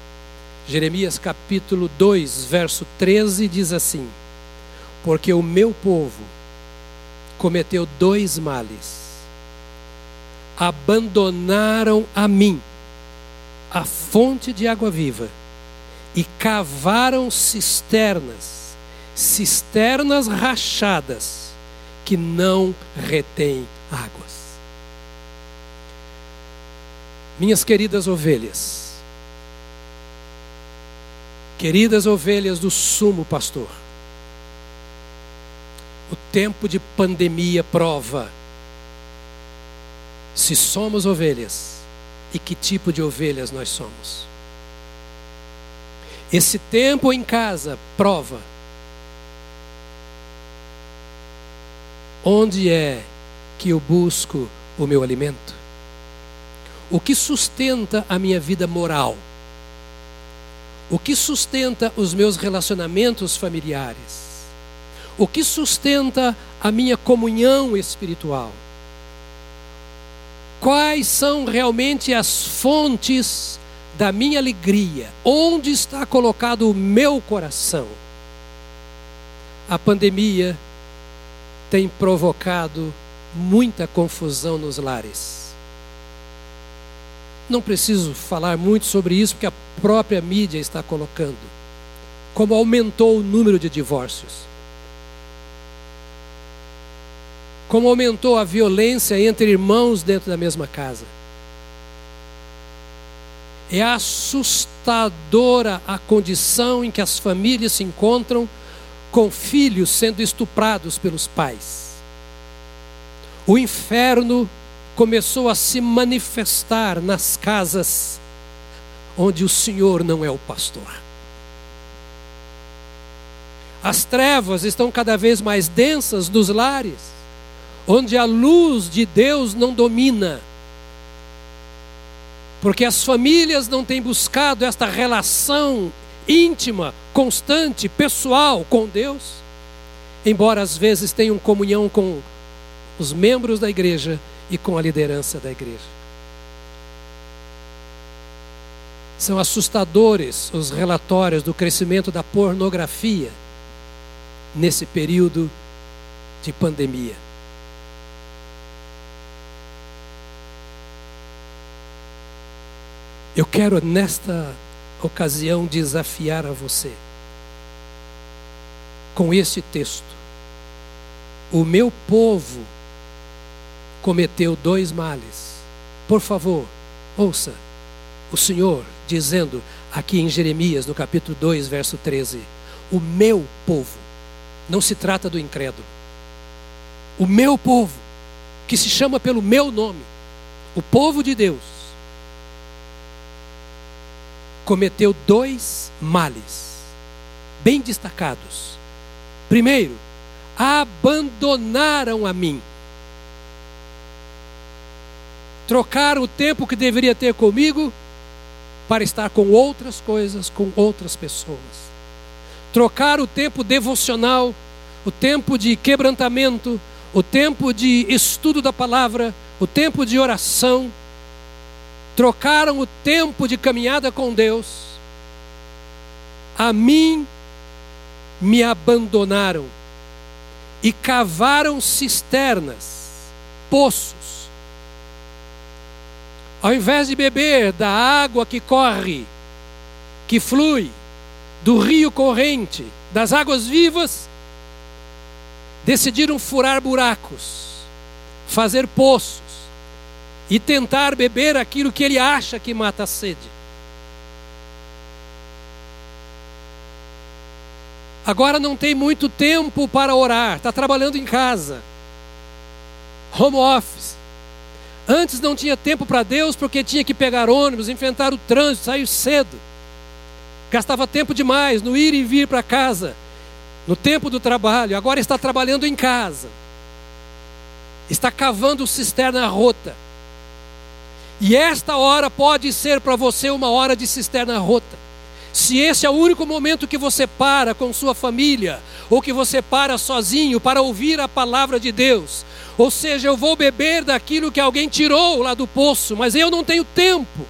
Jeremias capítulo 2, verso 13 diz assim: Porque o meu povo cometeu dois males, abandonaram a mim a fonte de água viva e cavaram cisternas, cisternas rachadas que não retêm águas. Minhas queridas ovelhas, queridas ovelhas do sumo pastor, o tempo de pandemia prova se somos ovelhas e que tipo de ovelhas nós somos. Esse tempo em casa prova onde é que eu busco o meu alimento, o que sustenta a minha vida moral, o que sustenta os meus relacionamentos familiares, o que sustenta a minha comunhão espiritual quais são realmente as fontes da minha alegria, onde está colocado o meu coração. A pandemia tem provocado muita confusão nos lares. Não preciso falar muito sobre isso, porque a própria mídia está colocando. Como aumentou o número de divórcios. Como aumentou a violência entre irmãos dentro da mesma casa. É assustadora a condição em que as famílias se encontram com filhos sendo estuprados pelos pais. O inferno começou a se manifestar nas casas onde o Senhor não é o pastor. As trevas estão cada vez mais densas nos lares onde a luz de Deus não domina. Porque as famílias não têm buscado esta relação íntima, constante, pessoal com Deus, embora às vezes tenham comunhão com os membros da igreja e com a liderança da igreja. São assustadores os relatórios do crescimento da pornografia nesse período de pandemia. Eu quero nesta ocasião desafiar a você com este texto. O meu povo cometeu dois males: Por favor, ouça o Senhor dizendo aqui em Jeremias, no capítulo 2, verso 13: O meu povo, não se trata do incrédulo, o meu povo, que se chama pelo meu nome, o povo de Deus, cometeu dois males, bem destacados. Primeiro, abandonaram a mim. Trocaram o tempo que deveria ter comigo para estar com outras coisas, com outras pessoas. Trocar o tempo devocional, o tempo de quebrantamento, o tempo de estudo da palavra, o tempo de oração. Trocaram o tempo de caminhada com Deus. A mim me abandonaram e cavaram cisternas, poços. Ao invés de beber da água que corre, que flui, do rio corrente, das águas vivas, decidiram furar buracos, fazer poços e tentar beber aquilo que ele acha que mata a sede. Agora não tem muito tempo para orar, está trabalhando em casa, home office. Antes não tinha tempo para Deus porque tinha que pegar ônibus, enfrentar o trânsito, sair cedo. Gastava tempo demais no ir e vir para casa, no tempo do trabalho. Agora está trabalhando em casa, está cavando cisterna rota. E esta hora pode ser para você uma hora de cisterna rota. Se esse é o único momento que você para com sua família, ou que você para sozinho para ouvir a palavra de Deus, ou seja, eu vou beber daquilo que alguém tirou lá do poço, mas eu não tenho tempo.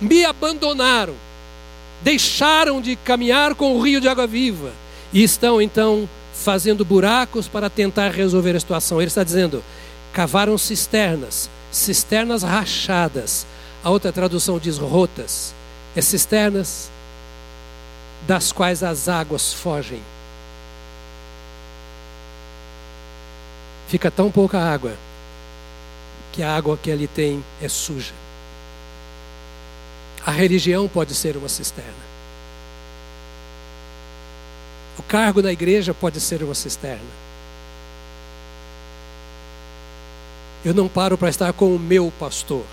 Me abandonaram, deixaram de caminhar com o rio de água viva e estão então fazendo buracos para tentar resolver a situação. Ele está dizendo: cavaram cisternas, cisternas rachadas. A outra tradução diz rotas é cisternas das quais as águas fogem. Fica tão pouca água que a água que ali tem é suja. A religião pode ser uma cisterna. O cargo na igreja pode ser uma cisterna. Eu não paro para estar com o meu pastor.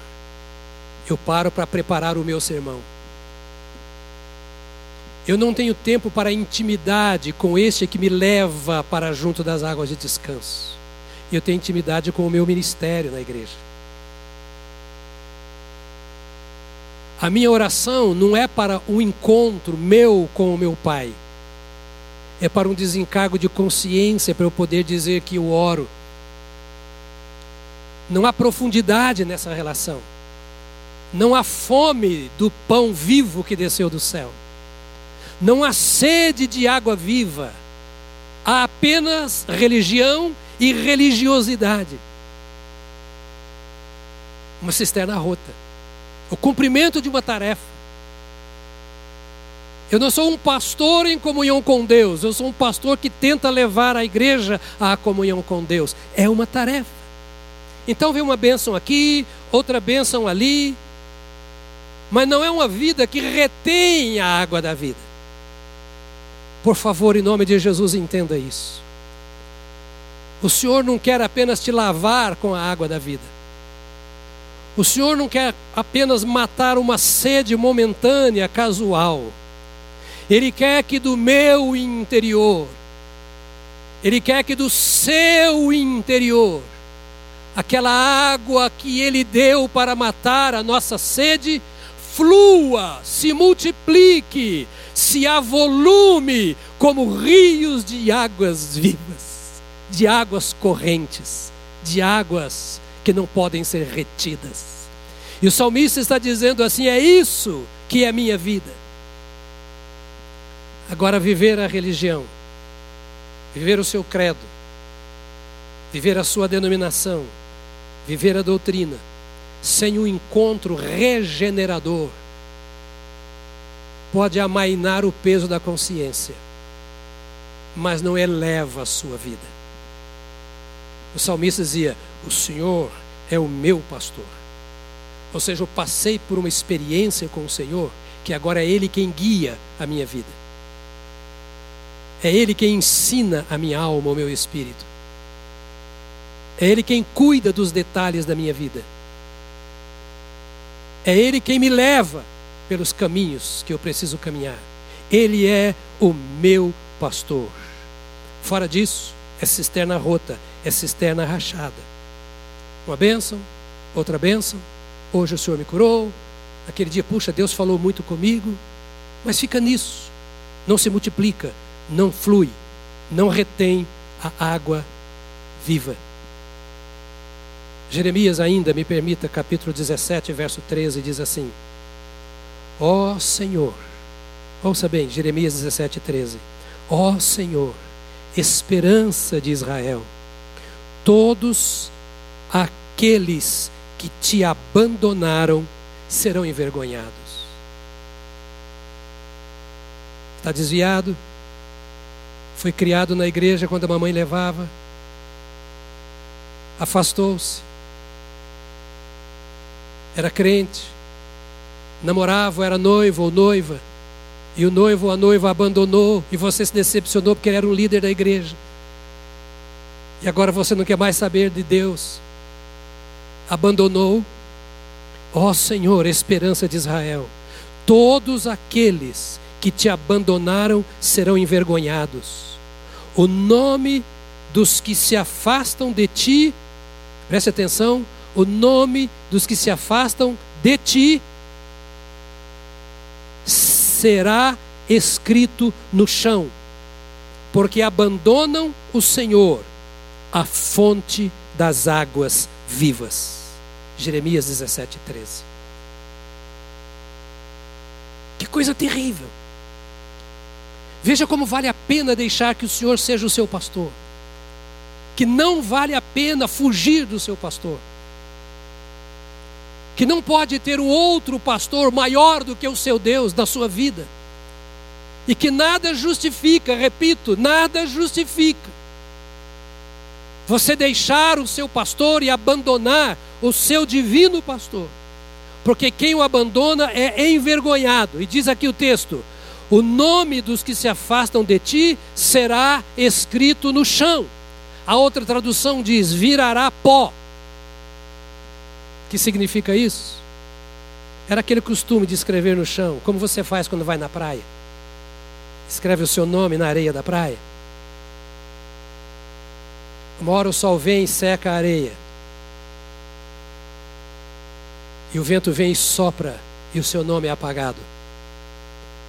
Eu paro para preparar o meu sermão. Eu não tenho tempo para intimidade com este que me leva para junto das águas de descanso. Eu tenho intimidade com o meu ministério na igreja. A minha oração não é para um encontro meu com o meu pai. É para um desencargo de consciência para eu poder dizer que eu oro. Não há profundidade nessa relação. Não há fome do pão vivo que desceu do céu. Não há sede de água viva, há apenas religião e religiosidade. Uma cisterna rota, o cumprimento de uma tarefa. Eu não sou um pastor em comunhão com Deus, eu sou um pastor que tenta levar a igreja à comunhão com Deus. É uma tarefa. Então vem uma bênção aqui, outra bênção ali, mas não é uma vida que retém a água da vida. Por favor, em nome de Jesus, entenda isso. O Senhor não quer apenas te lavar com a água da vida. O Senhor não quer apenas matar uma sede momentânea, casual. Ele quer que do meu interior, Ele quer que do seu interior, aquela água que Ele deu para matar a nossa sede, flua, se multiplique, se avolume como rios de águas vivas, de águas correntes, de águas que não podem ser retidas. E o salmista está dizendo assim: é isso que é a minha vida. Agora, viver a religião, viver o seu credo, viver a sua denominação, viver a doutrina, sem um encontro regenerador pode amainar o peso da consciência, mas não eleva a sua vida. O salmista dizia: O Senhor é o meu pastor. Ou seja, eu passei por uma experiência com o Senhor, que agora é Ele quem guia a minha vida. É Ele quem ensina a minha alma, o meu espírito. É Ele quem cuida dos detalhes da minha vida. É Ele quem me leva pelos caminhos que eu preciso caminhar. Ele é o meu pastor. Fora disso, é cisterna rota, é cisterna rachada. Uma bênção, outra bênção. Hoje o Senhor me curou. Aquele dia, puxa, Deus falou muito comigo. Mas fica nisso. Não se multiplica, não flui, não retém a água viva. Jeremias ainda, me permita, capítulo 17, verso 13, diz assim: Ó oh, Senhor, ouça bem, Jeremias 17, 13. Ó oh, Senhor, esperança de Israel, todos aqueles que te abandonaram serão envergonhados. Está desviado? Foi criado na igreja quando a mamãe levava? Afastou-se? Era crente? Namorava, era noivo ou noiva? E o noivo ou a noiva abandonou e você se decepcionou porque ele era um líder da igreja. E agora você não quer mais saber de Deus. Abandonou. Ó oh, Senhor, esperança de Israel, todos aqueles que te abandonaram serão envergonhados. O nome dos que se afastam de ti, preste atenção, o nome dos que se afastam de ti será escrito no chão, porque abandonam o Senhor, a fonte das águas vivas. Jeremias 17, 13. Que coisa terrível. Veja como vale a pena deixar que o Senhor seja o seu pastor. Que não vale a pena fugir do seu pastor que não pode ter um outro pastor maior do que o seu Deus da sua vida, e que nada justifica, repito, nada justifica você deixar o seu pastor e abandonar o seu divino pastor, porque quem o abandona é envergonhado, e diz aqui o texto: o nome dos que se afastam de ti será escrito no chão. A outra tradução diz: virará pó que significa isso? Era aquele costume de escrever no chão, como você faz quando vai na praia. Escreve o seu nome na areia da praia. Uma hora o sol vem e seca a areia. E o vento vem e sopra, e o seu nome é apagado.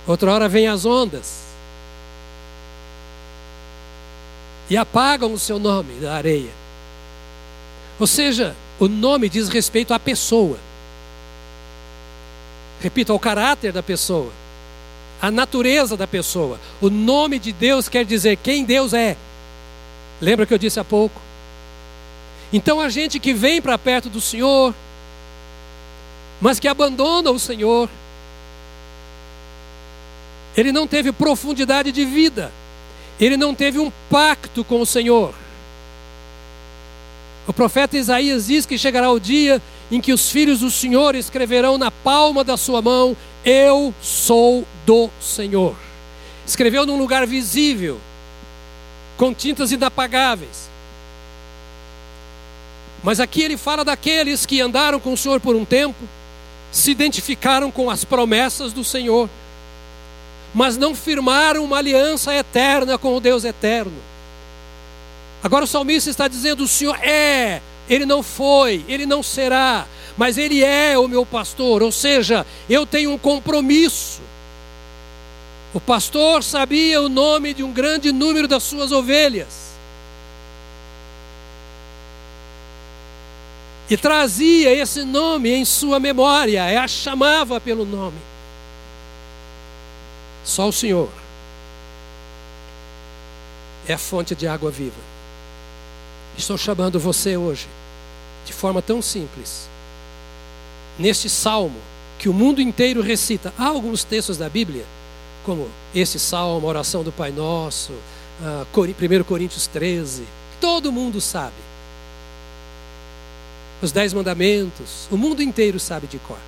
Outra hora vem as ondas. E apagam o seu nome da areia. Ou seja, o nome diz respeito à pessoa. Repito, ao caráter da pessoa, à natureza da pessoa. O nome de Deus quer dizer quem Deus é. Lembra que eu disse há pouco? Então a gente que vem para perto do Senhor, mas que abandona o Senhor, ele não teve profundidade de vida, ele não teve um pacto com o Senhor. O profeta Isaías diz que chegará o dia em que os filhos do Senhor escreverão na palma da sua mão: Eu sou do Senhor. Escreveu num lugar visível, com tintas inapagáveis. Mas aqui ele fala daqueles que andaram com o Senhor por um tempo, se identificaram com as promessas do Senhor, mas não firmaram uma aliança eterna com o Deus eterno. Agora o salmista está dizendo: o Senhor é, ele não foi, ele não será, mas ele é o meu pastor, ou seja, eu tenho um compromisso. O pastor sabia o nome de um grande número das suas ovelhas. E trazia esse nome em sua memória, e a chamava pelo nome. Só o Senhor é a fonte de água viva. Estou chamando você hoje, de forma tão simples, neste salmo que o mundo inteiro recita. Há alguns textos da Bíblia, como esse salmo, oração do Pai Nosso, uh, 1 Coríntios 13, que todo mundo sabe. os Dez Mandamentos, o mundo inteiro sabe de cor.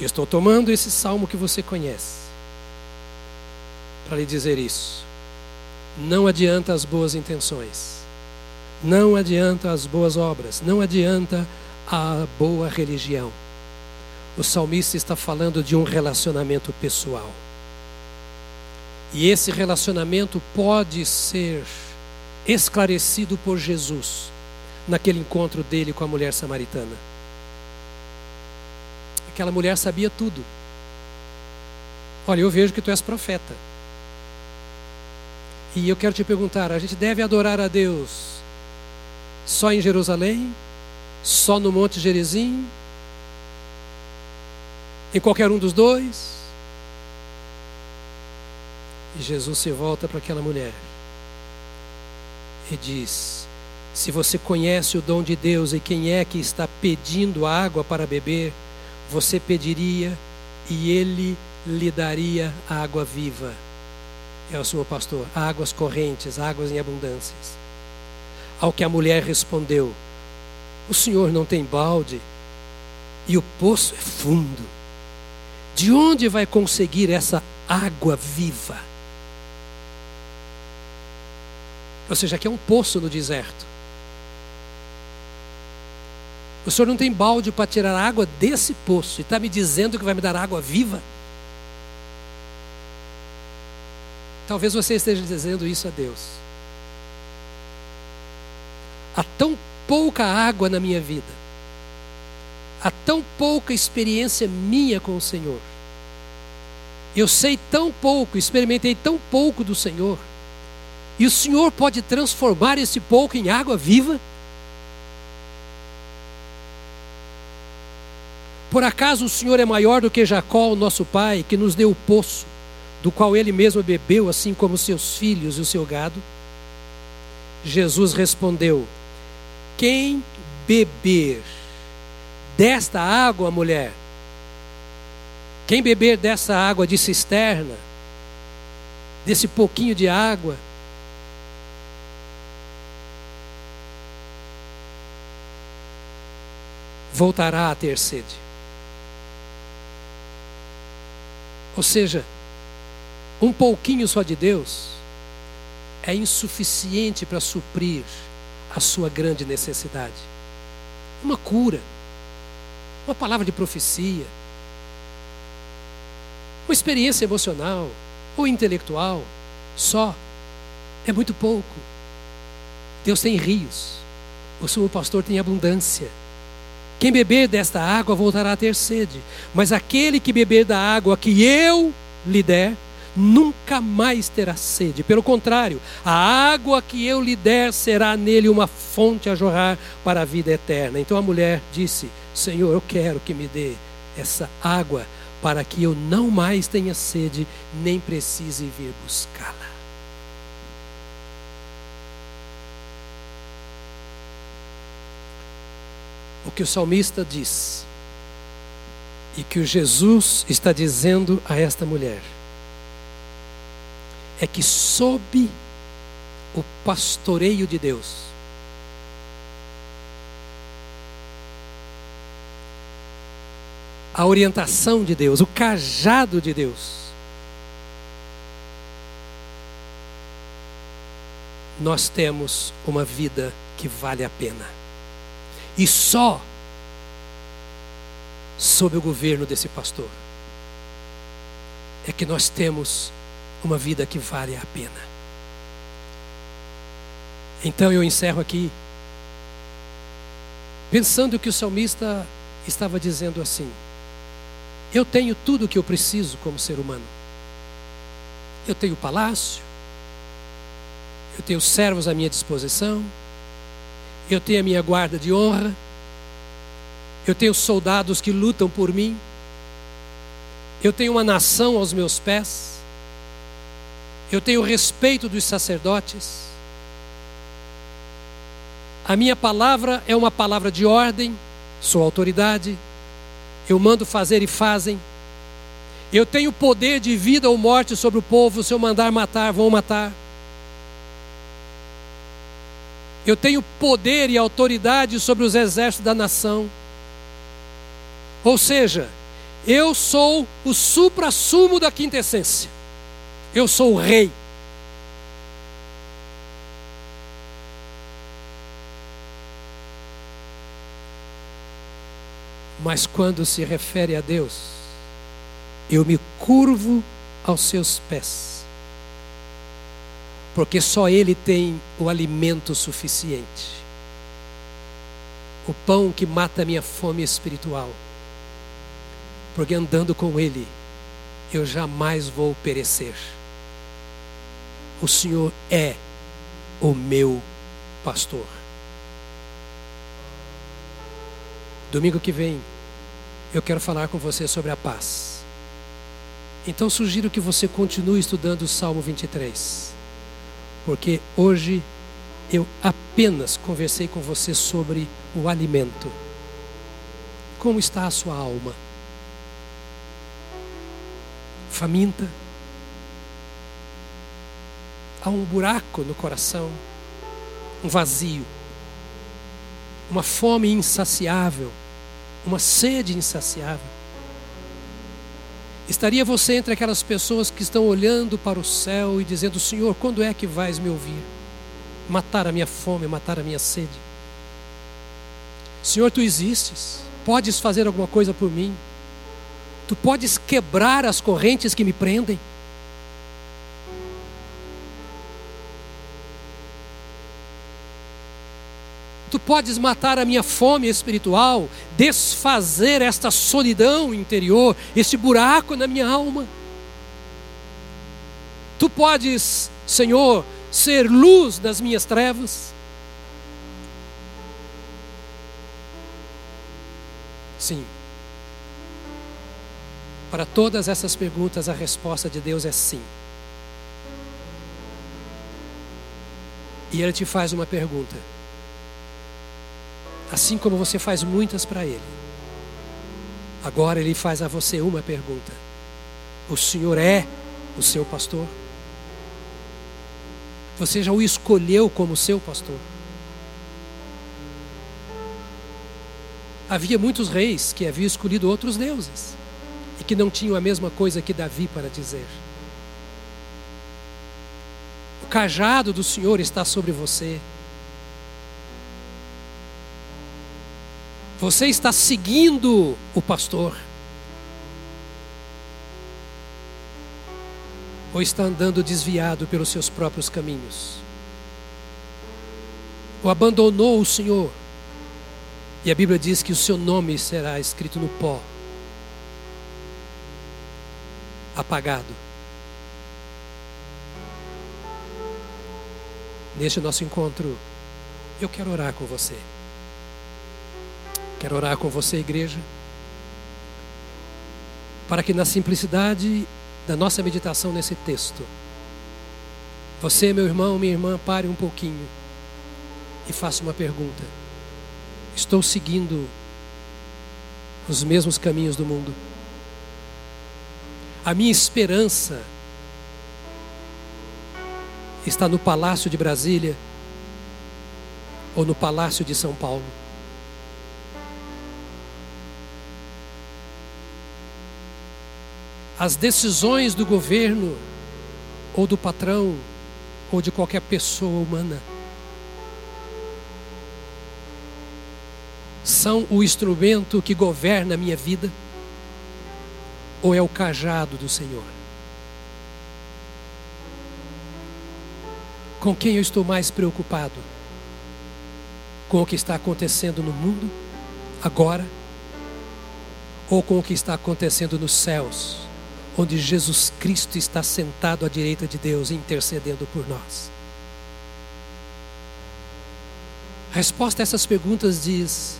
E estou tomando esse salmo que você conhece para lhe dizer isso. Não adianta as boas intenções, não adianta as boas obras, não adianta a boa religião. O salmista está falando de um relacionamento pessoal. E esse relacionamento pode ser esclarecido por Jesus naquele encontro dele com a mulher samaritana. Aquela mulher sabia tudo. Olha, eu vejo que tu és profeta. E eu quero te perguntar: a gente deve adorar a Deus só em Jerusalém? Só no Monte Gerizim? Em qualquer um dos dois? E Jesus se volta para aquela mulher e diz: Se você conhece o dom de Deus e quem é que está pedindo água para beber, você pediria e ele lhe daria água viva. É o Senhor pastor, águas correntes, águas em abundâncias. Ao que a mulher respondeu: O Senhor não tem balde e o poço é fundo. De onde vai conseguir essa água viva? Ou seja, aqui é um poço no deserto. O senhor não tem balde para tirar água desse poço e está me dizendo que vai me dar água viva? Talvez você esteja dizendo isso a Deus. Há tão pouca água na minha vida, há tão pouca experiência minha com o Senhor. Eu sei tão pouco, experimentei tão pouco do Senhor e o Senhor pode transformar esse pouco em água viva? Por acaso o Senhor é maior do que Jacó, o nosso pai, que nos deu o poço, do qual ele mesmo bebeu, assim como seus filhos e o seu gado? Jesus respondeu: Quem beber desta água, mulher, quem beber dessa água de cisterna, desse pouquinho de água, voltará a ter sede. Ou seja, um pouquinho só de Deus é insuficiente para suprir a sua grande necessidade. Uma cura, uma palavra de profecia, uma experiência emocional ou intelectual, só é muito pouco. Deus tem rios, o sumo pastor tem abundância. Quem beber desta água voltará a ter sede, mas aquele que beber da água que eu lhe der, nunca mais terá sede. Pelo contrário, a água que eu lhe der será nele uma fonte a jorrar para a vida eterna. Então a mulher disse: Senhor, eu quero que me dê essa água para que eu não mais tenha sede, nem precise vir buscá-la. o que o salmista diz e que o Jesus está dizendo a esta mulher é que sob o pastoreio de Deus, a orientação de Deus, o cajado de Deus, nós temos uma vida que vale a pena. E só sob o governo desse pastor é que nós temos uma vida que vale a pena. Então eu encerro aqui, pensando que o salmista estava dizendo assim: Eu tenho tudo o que eu preciso como ser humano. Eu tenho palácio, eu tenho servos à minha disposição, eu tenho a minha guarda de honra, eu tenho soldados que lutam por mim, eu tenho uma nação aos meus pés, eu tenho respeito dos sacerdotes, a minha palavra é uma palavra de ordem, sou autoridade, eu mando fazer e fazem. Eu tenho poder de vida ou morte sobre o povo, se eu mandar matar, vão matar. Eu tenho poder e autoridade sobre os exércitos da nação. Ou seja, eu sou o supra-sumo da quinta essência. Eu sou o rei. Mas quando se refere a Deus, eu me curvo aos seus pés, porque só Ele tem o alimento suficiente, o pão que mata a minha fome espiritual, porque andando com Ele, eu jamais vou perecer. O Senhor é o meu pastor. Domingo que vem, eu quero falar com você sobre a paz. Então sugiro que você continue estudando o Salmo 23, porque hoje eu apenas conversei com você sobre o alimento. Como está a sua alma? Faminta? Há um buraco no coração, um vazio, uma fome insaciável uma sede insaciável. Estaria você entre aquelas pessoas que estão olhando para o céu e dizendo: Senhor, quando é que vais me ouvir? Matar a minha fome, matar a minha sede. Senhor, tu existes, podes fazer alguma coisa por mim, tu podes quebrar as correntes que me prendem. Podes matar a minha fome espiritual, desfazer esta solidão interior, este buraco na minha alma. Tu podes, Senhor, ser luz nas minhas trevas. Sim. Para todas essas perguntas, a resposta de Deus é sim. E Ele te faz uma pergunta assim como você faz muitas para Ele. Agora Ele faz a você uma pergunta: O Senhor é o seu pastor? Você já o escolheu como seu pastor? Havia muitos reis que haviam escolhido outros deuses e que não tinham a mesma coisa que Davi para dizer. O cajado do Senhor está sobre você. Você está seguindo o pastor? Ou está andando desviado pelos seus próprios caminhos? Ou abandonou o Senhor? E a Bíblia diz que o seu nome será escrito no pó, apagado. Neste nosso encontro, eu quero orar com você. Quero orar com você, igreja, para que na simplicidade da nossa meditação nesse texto, você, meu irmão, minha irmã, pare um pouquinho e faça uma pergunta: Estou seguindo os mesmos caminhos do mundo? A minha esperança está no Palácio de Brasília ou no Palácio de São Paulo? As decisões do governo, ou do patrão, ou de qualquer pessoa humana, são o instrumento que governa a minha vida, ou é o cajado do Senhor? Com quem eu estou mais preocupado? Com o que está acontecendo no mundo, agora, ou com o que está acontecendo nos céus? Onde Jesus Cristo está sentado à direita de Deus intercedendo por nós? A resposta a essas perguntas diz: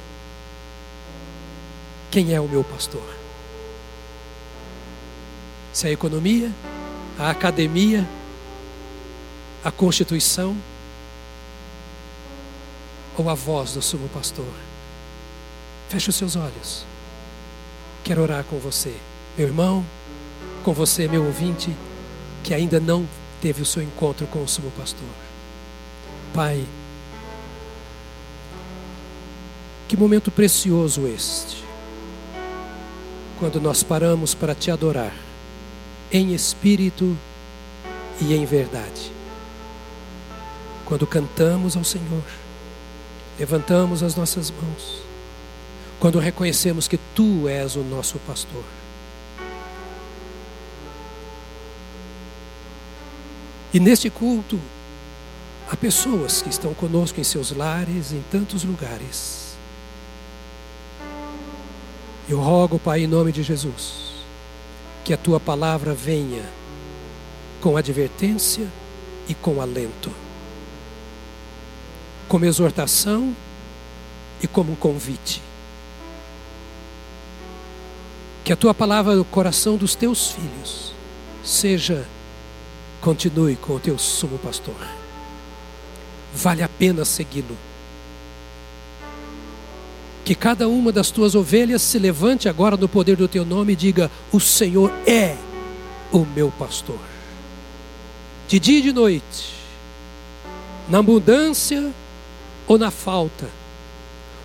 Quem é o meu pastor? Se a economia, a academia, a constituição ou a voz do sumo pastor? Feche os seus olhos. Quero orar com você, meu irmão com você, meu ouvinte, que ainda não teve o seu encontro com o sumo pastor. Pai, Que momento precioso este, quando nós paramos para te adorar, em espírito e em verdade. Quando cantamos ao Senhor, levantamos as nossas mãos, quando reconhecemos que Tu és o nosso pastor. E neste culto, há pessoas que estão conosco em seus lares, em tantos lugares. Eu rogo, Pai, em nome de Jesus, que a tua palavra venha com advertência e com alento, como exortação e como convite. Que a tua palavra no coração dos teus filhos seja Continue com o teu sumo pastor. Vale a pena segui-lo. Que cada uma das tuas ovelhas se levante agora no poder do teu nome e diga: O Senhor é o meu pastor. De dia e de noite, na abundância ou na falta,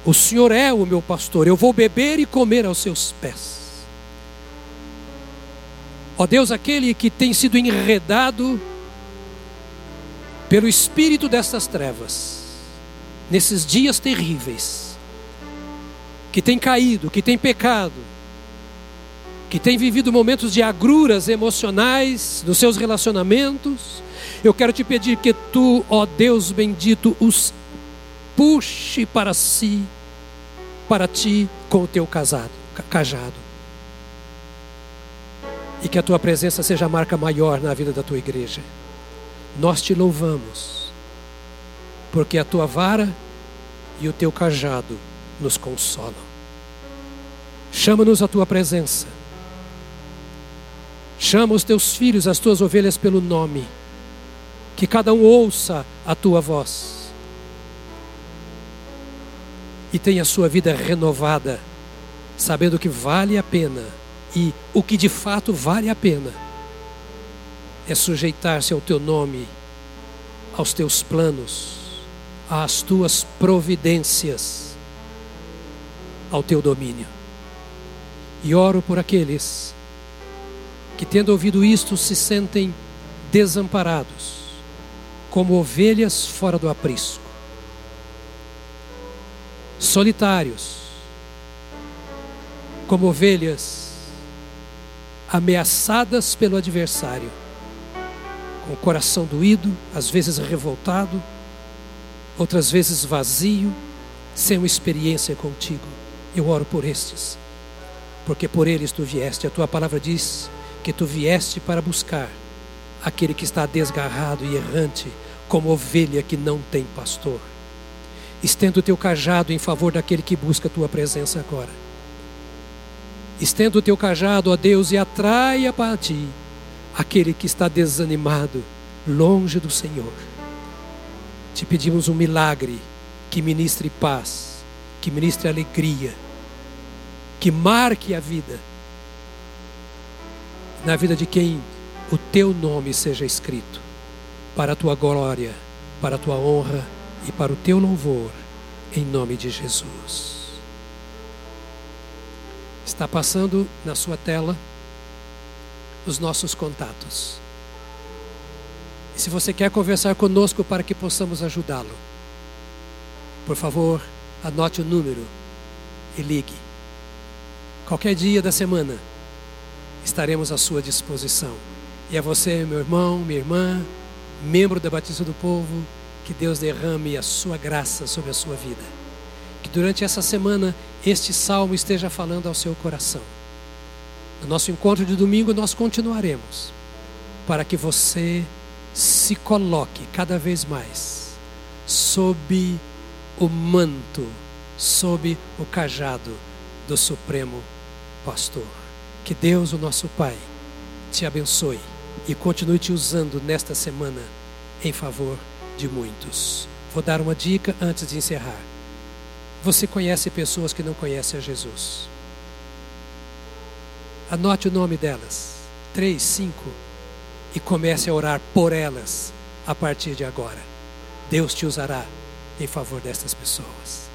o Senhor é o meu pastor. Eu vou beber e comer aos seus pés. Ó Deus, aquele que tem sido enredado pelo espírito destas trevas, nesses dias terríveis, que tem caído, que tem pecado, que tem vivido momentos de agruras emocionais nos seus relacionamentos, eu quero te pedir que tu, ó Deus bendito, os puxe para si, para ti, com o teu casado, cajado e que a tua presença seja a marca maior na vida da tua igreja. Nós te louvamos, porque a tua vara e o teu cajado nos consolam. Chama-nos a tua presença. Chama os teus filhos, as tuas ovelhas pelo nome. Que cada um ouça a tua voz. E tenha a sua vida renovada, sabendo que vale a pena e o que de fato vale a pena é sujeitar-se ao teu nome, aos teus planos, às tuas providências, ao teu domínio. E oro por aqueles que, tendo ouvido isto, se sentem desamparados, como ovelhas fora do aprisco, solitários, como ovelhas ameaçadas pelo adversário, com o coração doído, às vezes revoltado, outras vezes vazio, sem uma experiência contigo. Eu oro por estes, porque por eles tu vieste. A tua palavra diz que tu vieste para buscar aquele que está desgarrado e errante, como ovelha que não tem pastor. Estenda o teu cajado em favor daquele que busca a tua presença agora Estenda o teu cajado, ó Deus, e atraia para ti aquele que está desanimado, longe do Senhor. Te pedimos um milagre que ministre paz, que ministre alegria, que marque a vida, na vida de quem o teu nome seja escrito, para a tua glória, para a tua honra e para o teu louvor, em nome de Jesus. Está passando na sua tela os nossos contatos. E se você quer conversar conosco para que possamos ajudá-lo, por favor, anote o número e ligue. Qualquer dia da semana estaremos à sua disposição. E a você, meu irmão, minha irmã, membro da Batista do Povo, que Deus derrame a sua graça sobre a sua vida. Que durante essa semana este salmo esteja falando ao seu coração. No nosso encontro de domingo, nós continuaremos para que você se coloque cada vez mais sob o manto, sob o cajado do Supremo Pastor. Que Deus, o nosso Pai, te abençoe e continue te usando nesta semana em favor de muitos. Vou dar uma dica antes de encerrar. Você conhece pessoas que não conhecem a Jesus. Anote o nome delas. Três, cinco. E comece a orar por elas a partir de agora. Deus te usará em favor destas pessoas.